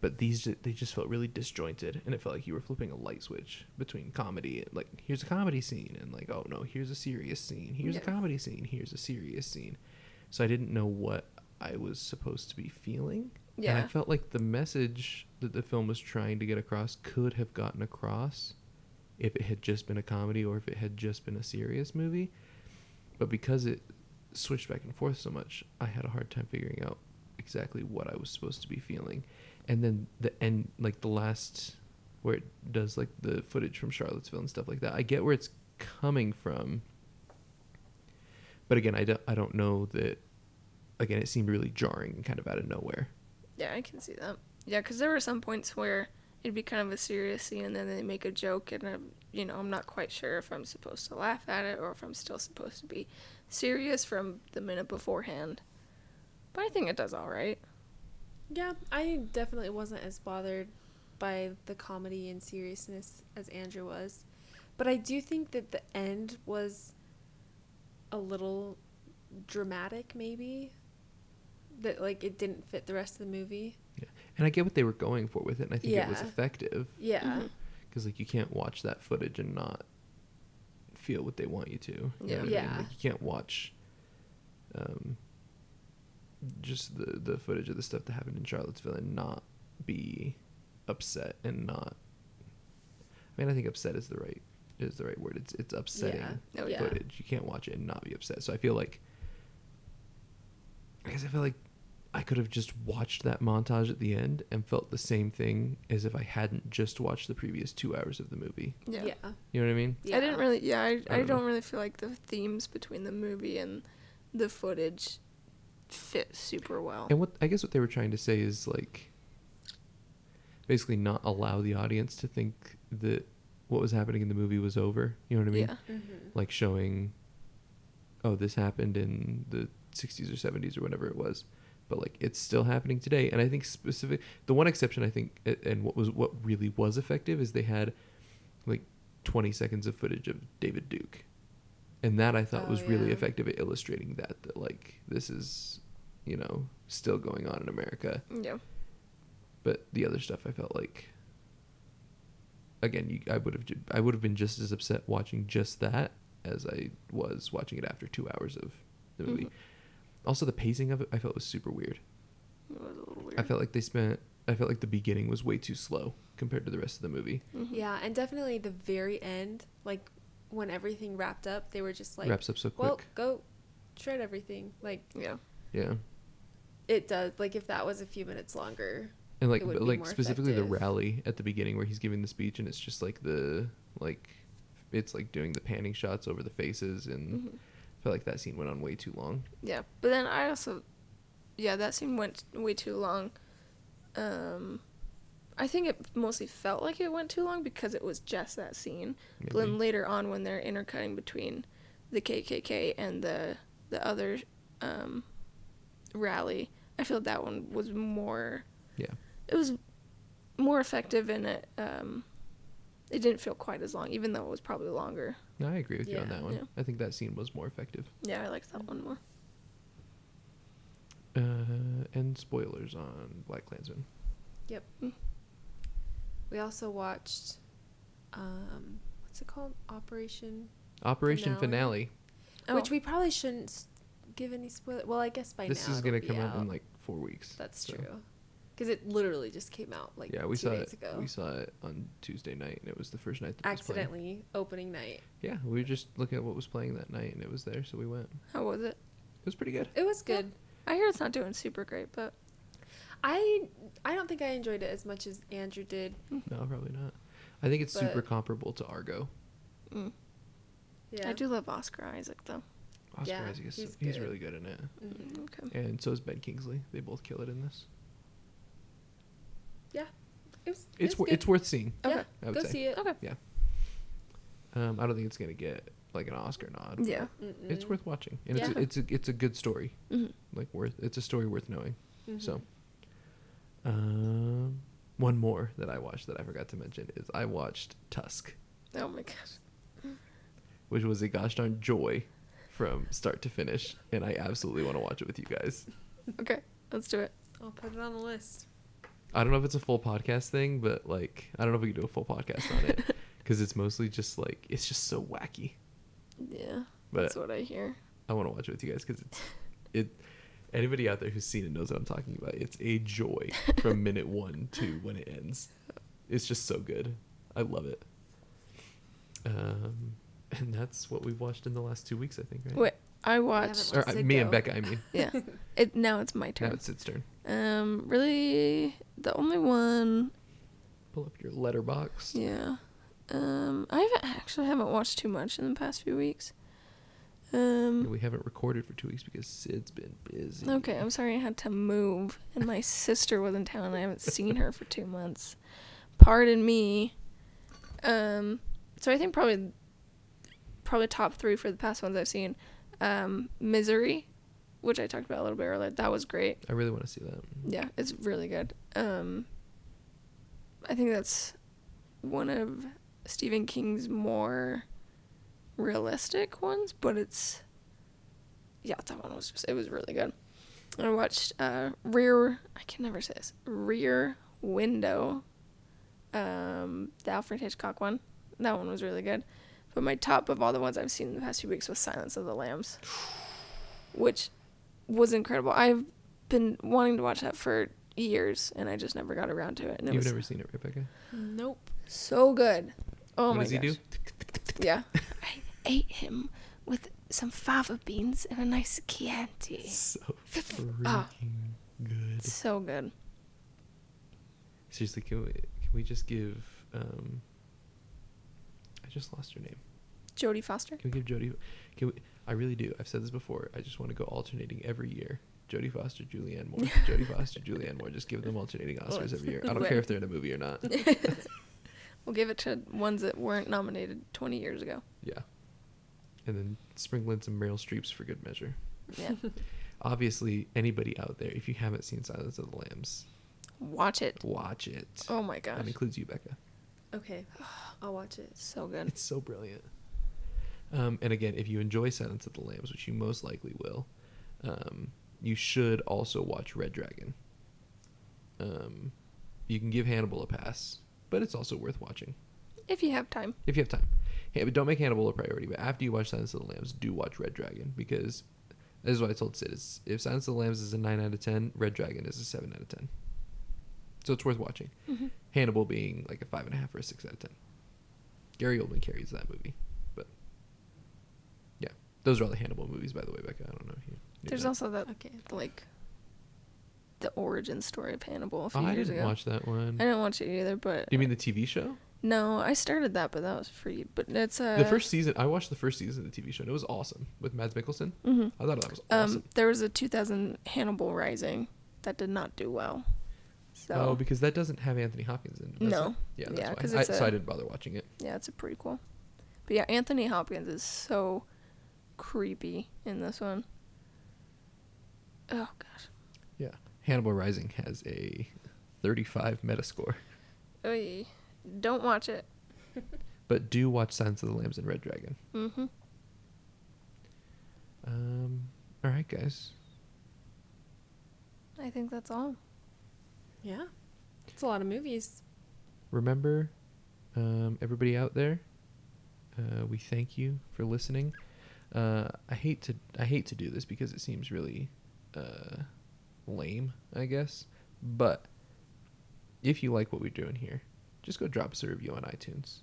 But these they just felt really disjointed, and it felt like you were flipping a light switch between comedy, like here's a comedy scene, and like oh no, here's a serious scene, here's a comedy scene, here's a serious scene. So I didn't know what I was supposed to be feeling. Yeah, and I felt like the message that the film was trying to get across could have gotten across if it had just been a comedy or if it had just been a serious movie. But because it switched back and forth so much, I had a hard time figuring out exactly what I was supposed to be feeling. And then the end, like the last, where it does like the footage from Charlottesville and stuff like that, I get where it's coming from. But again, I don't, I don't know that. Again, it seemed really jarring and kind of out of nowhere. Yeah, I can see that. Yeah, because there were some points where it'd be kind of a serious scene, and then they make a joke, and I'm, you know, I'm not quite sure if I'm supposed to laugh at it or if I'm still supposed to be serious from the minute beforehand. But I think it does all right. Yeah, I definitely wasn't as bothered by the comedy and seriousness as Andrew was. But I do think that the end was a little dramatic, maybe. That like it didn't fit the rest of the movie. And I get what they were going for with it, and I think it was effective Yeah. Mhm. because like you can't watch that footage and not feel what they want you to. You know Yeah. I mean? Yeah. Like you can't watch um just the the footage of the stuff that happened in Charlottesville and not be upset and not I mean I think upset is the right is the right word. It's it's upsetting Oh, yeah. footage. You can't watch it and not be upset. So I feel like I guess I feel like I could have just watched that montage at the end and felt the same thing as if I hadn't just watched the previous two hours of the movie. Yeah. Yeah. You know what I mean? Yeah. I didn't really. Yeah, I, I, don't don't, really feel like the themes between the movie and the footage fit super well. And what I guess what they were trying to say is like basically not allow the audience to think that what was happening in the movie was over. You know what I mean? Yeah. Mm-hmm. Like showing oh this happened in the 60s or 70s or whatever it was. But like it's still happening today and I think specific the one exception I think and what was what really was effective is they had like 20 seconds of footage of David Duke. And that I thought Oh, was really effective at illustrating that that like this is you know still going on in America Yeah. but the other stuff I felt like again you, I would have I would have been just as upset watching just that as I was watching it after 2 hours of the movie. Mhm. Also the pacing of it I felt was super weird. It was a little weird. I felt like they spent I felt like the beginning was way too slow compared to the rest of the movie. Mhm. Yeah, and definitely the very end, like when everything wrapped up, they were just like, Wraps up so quick. "Well, go shred everything." Like Yeah. yeah. it does. Like if that was a few minutes longer. And like it would but, be like more specifically the rally at the beginning where he's giving the speech and it's just like the like it's like doing the panning shots over the faces and Mhm. I felt like that scene went on way too long. Yeah. But then I also, yeah, that scene went way too long. Um, I think it mostly felt like it went too long because it was just that scene. But then later on, when they're intercutting between the KKK and the the other um, rally, I feel that one was more. Yeah. It was more effective and it um, it didn't feel quite as long, even though it was probably longer. No, I agree with you on that one. Yeah. I think that scene was more effective. Yeah, I liked that one more. Uh, and spoilers on BlacKkKlansman. Yep. We also watched, um, what's it called? Operation, Operation Finale? Finale. Oh, which we probably shouldn't s- give any spoiler. Well, I guess by This now is it'll gonna be come out in out. like four weeks. That's so- true. Because it literally just came out like yeah, we two saw days it. ago. We saw it on Tuesday night, and it was the first night that it was playing. Accidentally opening night. Yeah, we were just looking at what was playing that night, and it was there, so we went. how was it? It was pretty good. It was Yeah. good. I hear it's not doing super great, but I I don't think I enjoyed it as much as Andrew did. No, probably not. I think it's super comparable to Argo. mm. Yeah. I do love Oscar Isaac though. Oscar Yeah, Isaac is he's he's really good in it, Mhm. Mm, Okay. and so is Ben Kingsley. They both kill it in this. It was. It's It's wor- good. it's worth seeing. yeah. Okay. I would Go say. see it. Okay. Yeah. Um, I don't think it's gonna get like an Oscar nod. but Yeah. it's Mm-mm. worth watching, and Yeah. it's a, it's a it's a good story. hmm Like worth it's a story worth knowing. Mhm. So, um, one more that I watched that I forgot to mention is I watched Tusk, Oh my gosh. which was a gosh darn joy from start to finish, and I absolutely want to watch it with you guys. Okay, let's do it. I'll put it on the list. I don't know if it's a full podcast thing, but like I don't know if we can do a full podcast on it because it's mostly just like it's just so wacky. Yeah, But that's what I hear. I want to watch it with you guys because it's it. Anybody out there who's seen it knows what I'm talking about. It's a joy from minute one to when it ends. It's just so good. I love it. Um, and that's what we've watched in the last two weeks, I think. Right? Wait, I haven't watched. or uh, it me and. Becca. I mean, Yeah, it now it's my turn. now it's its turn. Um, really, the only one. Pull up your Letterboxd. Yeah. Um, I haven't actually haven't watched too much in the past few weeks. Um. We haven't recorded for two weeks because Sid's been busy. Okay, I'm sorry I had to move, and my sister was in town. and I haven't seen her for two months. Pardon me. Um, so I think probably, probably top three for the past ones I've seen. Um, Misery, which I talked about a little bit earlier. That was great. I really want to see that. Yeah, it's really good. Um, I think that's one of Stephen King's more realistic ones, but it's yeah, that one was just it was really good. I watched uh Rear I can never say this. Rear Window. Um the Alfred Hitchcock one. That one was really good. But my top of all the ones I've seen in the past few weeks was Silence of the Lambs. Which was incredible. I've been wanting to watch that for years and I just never got around to it. And it You've was never seen it, Rebecca? Nope. so good. Oh what my does he gosh. do? Yeah. I ate him with some fava beans and a nice Chianti. So Ah. freaking good. So good. Seriously, can we can we just give? um I just lost her name. Jodie Foster. Can we give Jodie? Can we? I really do. I've said this before. I just want to go alternating every year. Jodie Foster, Julianne Moore. Jodie Foster, Julianne Moore. Just give them alternating Oscars every year. I don't care if they're in a movie or not. We'll give it to ones that weren't nominated 20 years ago. Yeah. And then sprinkle in some Meryl Streeps for good measure. Yeah. Obviously, anybody out there, if you haven't seen Silence of the Lambs, Watch it. watch it. Oh my gosh. That includes you, Becca. Okay. I'll watch it. So good. It's so brilliant. Um, and again, if you enjoy Silence of the Lambs, which you most likely will, um, you should also watch Red Dragon. Um, you can give Hannibal a pass, but it's also worth watching If you have time. if you have time. Yeah, but don't make Hannibal a priority. But after you watch Silence of the Lambs, do watch Red Dragon because this is what I told Sid: is if Silence of the Lambs is a nine out of ten, Red Dragon is a seven out of ten. So it's worth watching. Hannibal being like a five and a half or a six out of ten. Gary Oldman carries that movie, but yeah, those are all the Hannibal movies, by the way, Becca. I don't know if you. There's that. also that, Okay. like, the origin story of Hannibal a few Oh, I years didn't ago. watch that one. I didn't watch it either, but Do you mean the TV show? no, I started that, but that was free. But it's uh, the first season. I watched the first season of the TV show, and it was awesome with Mads Mikkelsen. hmm I thought that was Um, awesome. there was a 2000 Hannibal Rising that did not do well. So Oh, because that doesn't have Anthony Hopkins in it. No. it? Yeah, that's Yeah, why. I, so I a- didn't bother watching it. yeah, it's a prequel. But yeah, Anthony Hopkins is so creepy in this one. Oh gosh. Yeah. Hannibal Rising has a 35 Metascore. Oy. Don't watch it. But do watch Silence of the Lambs and Red Dragon. Mm-hmm. Um, all right, guys. I think that's all. Yeah. It's a lot of movies. Remember, um, everybody out there, uh, we thank you for listening. Uh, I hate to I hate to do this because it seems really uh, lame, I guess. But if you like what we're doing here, just go drop us a review on iTunes.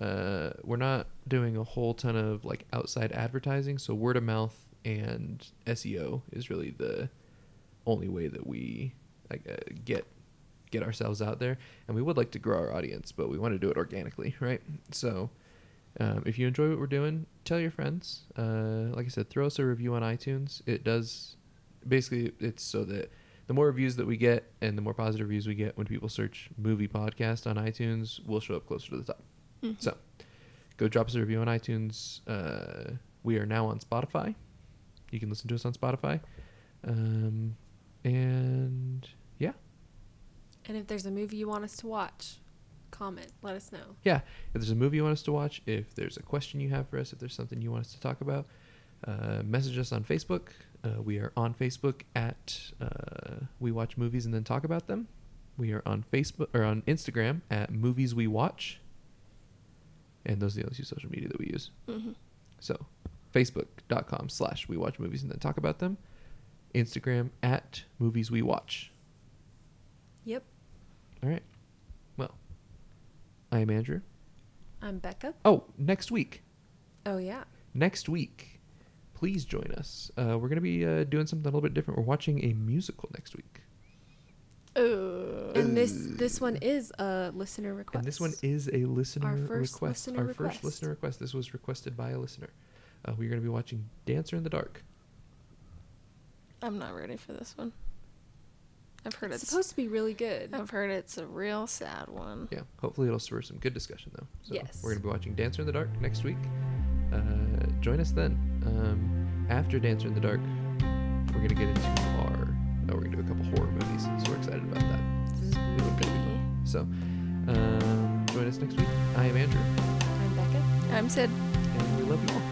Uh, we're not doing a whole ton of like outside advertising, so word of mouth and SEO is really the only way that we like uh, get get ourselves out there. And we would like to grow our audience, but we want to do it organically, right? So um, if you enjoy what we're doing, tell your friends. Uh, like I said, throw us a review on iTunes. It does basically it's so that the more reviews that we get and the more positive reviews we get when people search movie podcast on iTunes, we'll show up closer to the top. So go drop us a review on iTunes. Uh, we are now on Spotify. You can listen to us on Spotify. Um, and And if there's a movie you want us to watch, comment. Let us know. yeah. If there's a movie you want us to watch, if there's a question you have for us, if there's something you want us to talk about, uh, message us on Facebook. Uh, we are on Facebook at uh, We Watch Movies and Then Talk About Them. We are on Facebook or on Instagram at Movies We Watch. And those are the only two social media that we use. Mm-hmm. So, facebook.com slash we watch movies and then talk about them. Instagram at movies we watch. Yep. All right. Well, I am Andrew. I'm Becca. Oh, next week. Oh, yeah. Next week, please join us. Uh, we're going to be uh, doing something a little bit different. We're watching a musical next week. Uh, And this this one is a listener request. And this one is a listener Our first request. listener Our request. first listener request. This was requested by a listener. Uh, we're going to be watching Dancer in the Dark. I'm not ready for this one. I've heard It's it's, supposed to be really good. I've heard it's a real sad one. Yeah, hopefully it'll spur some good discussion though. So Yes. we're gonna be watching Dancer in the Dark next week. Uh, join us then. Um, after Dancer in the Dark, we're gonna get into our. Oh, we're gonna do a couple horror movies, so we're excited about that. Spooky. So, um, join join us next week. I am Andrew, I'm Becca. I'm Sid. and we love you all.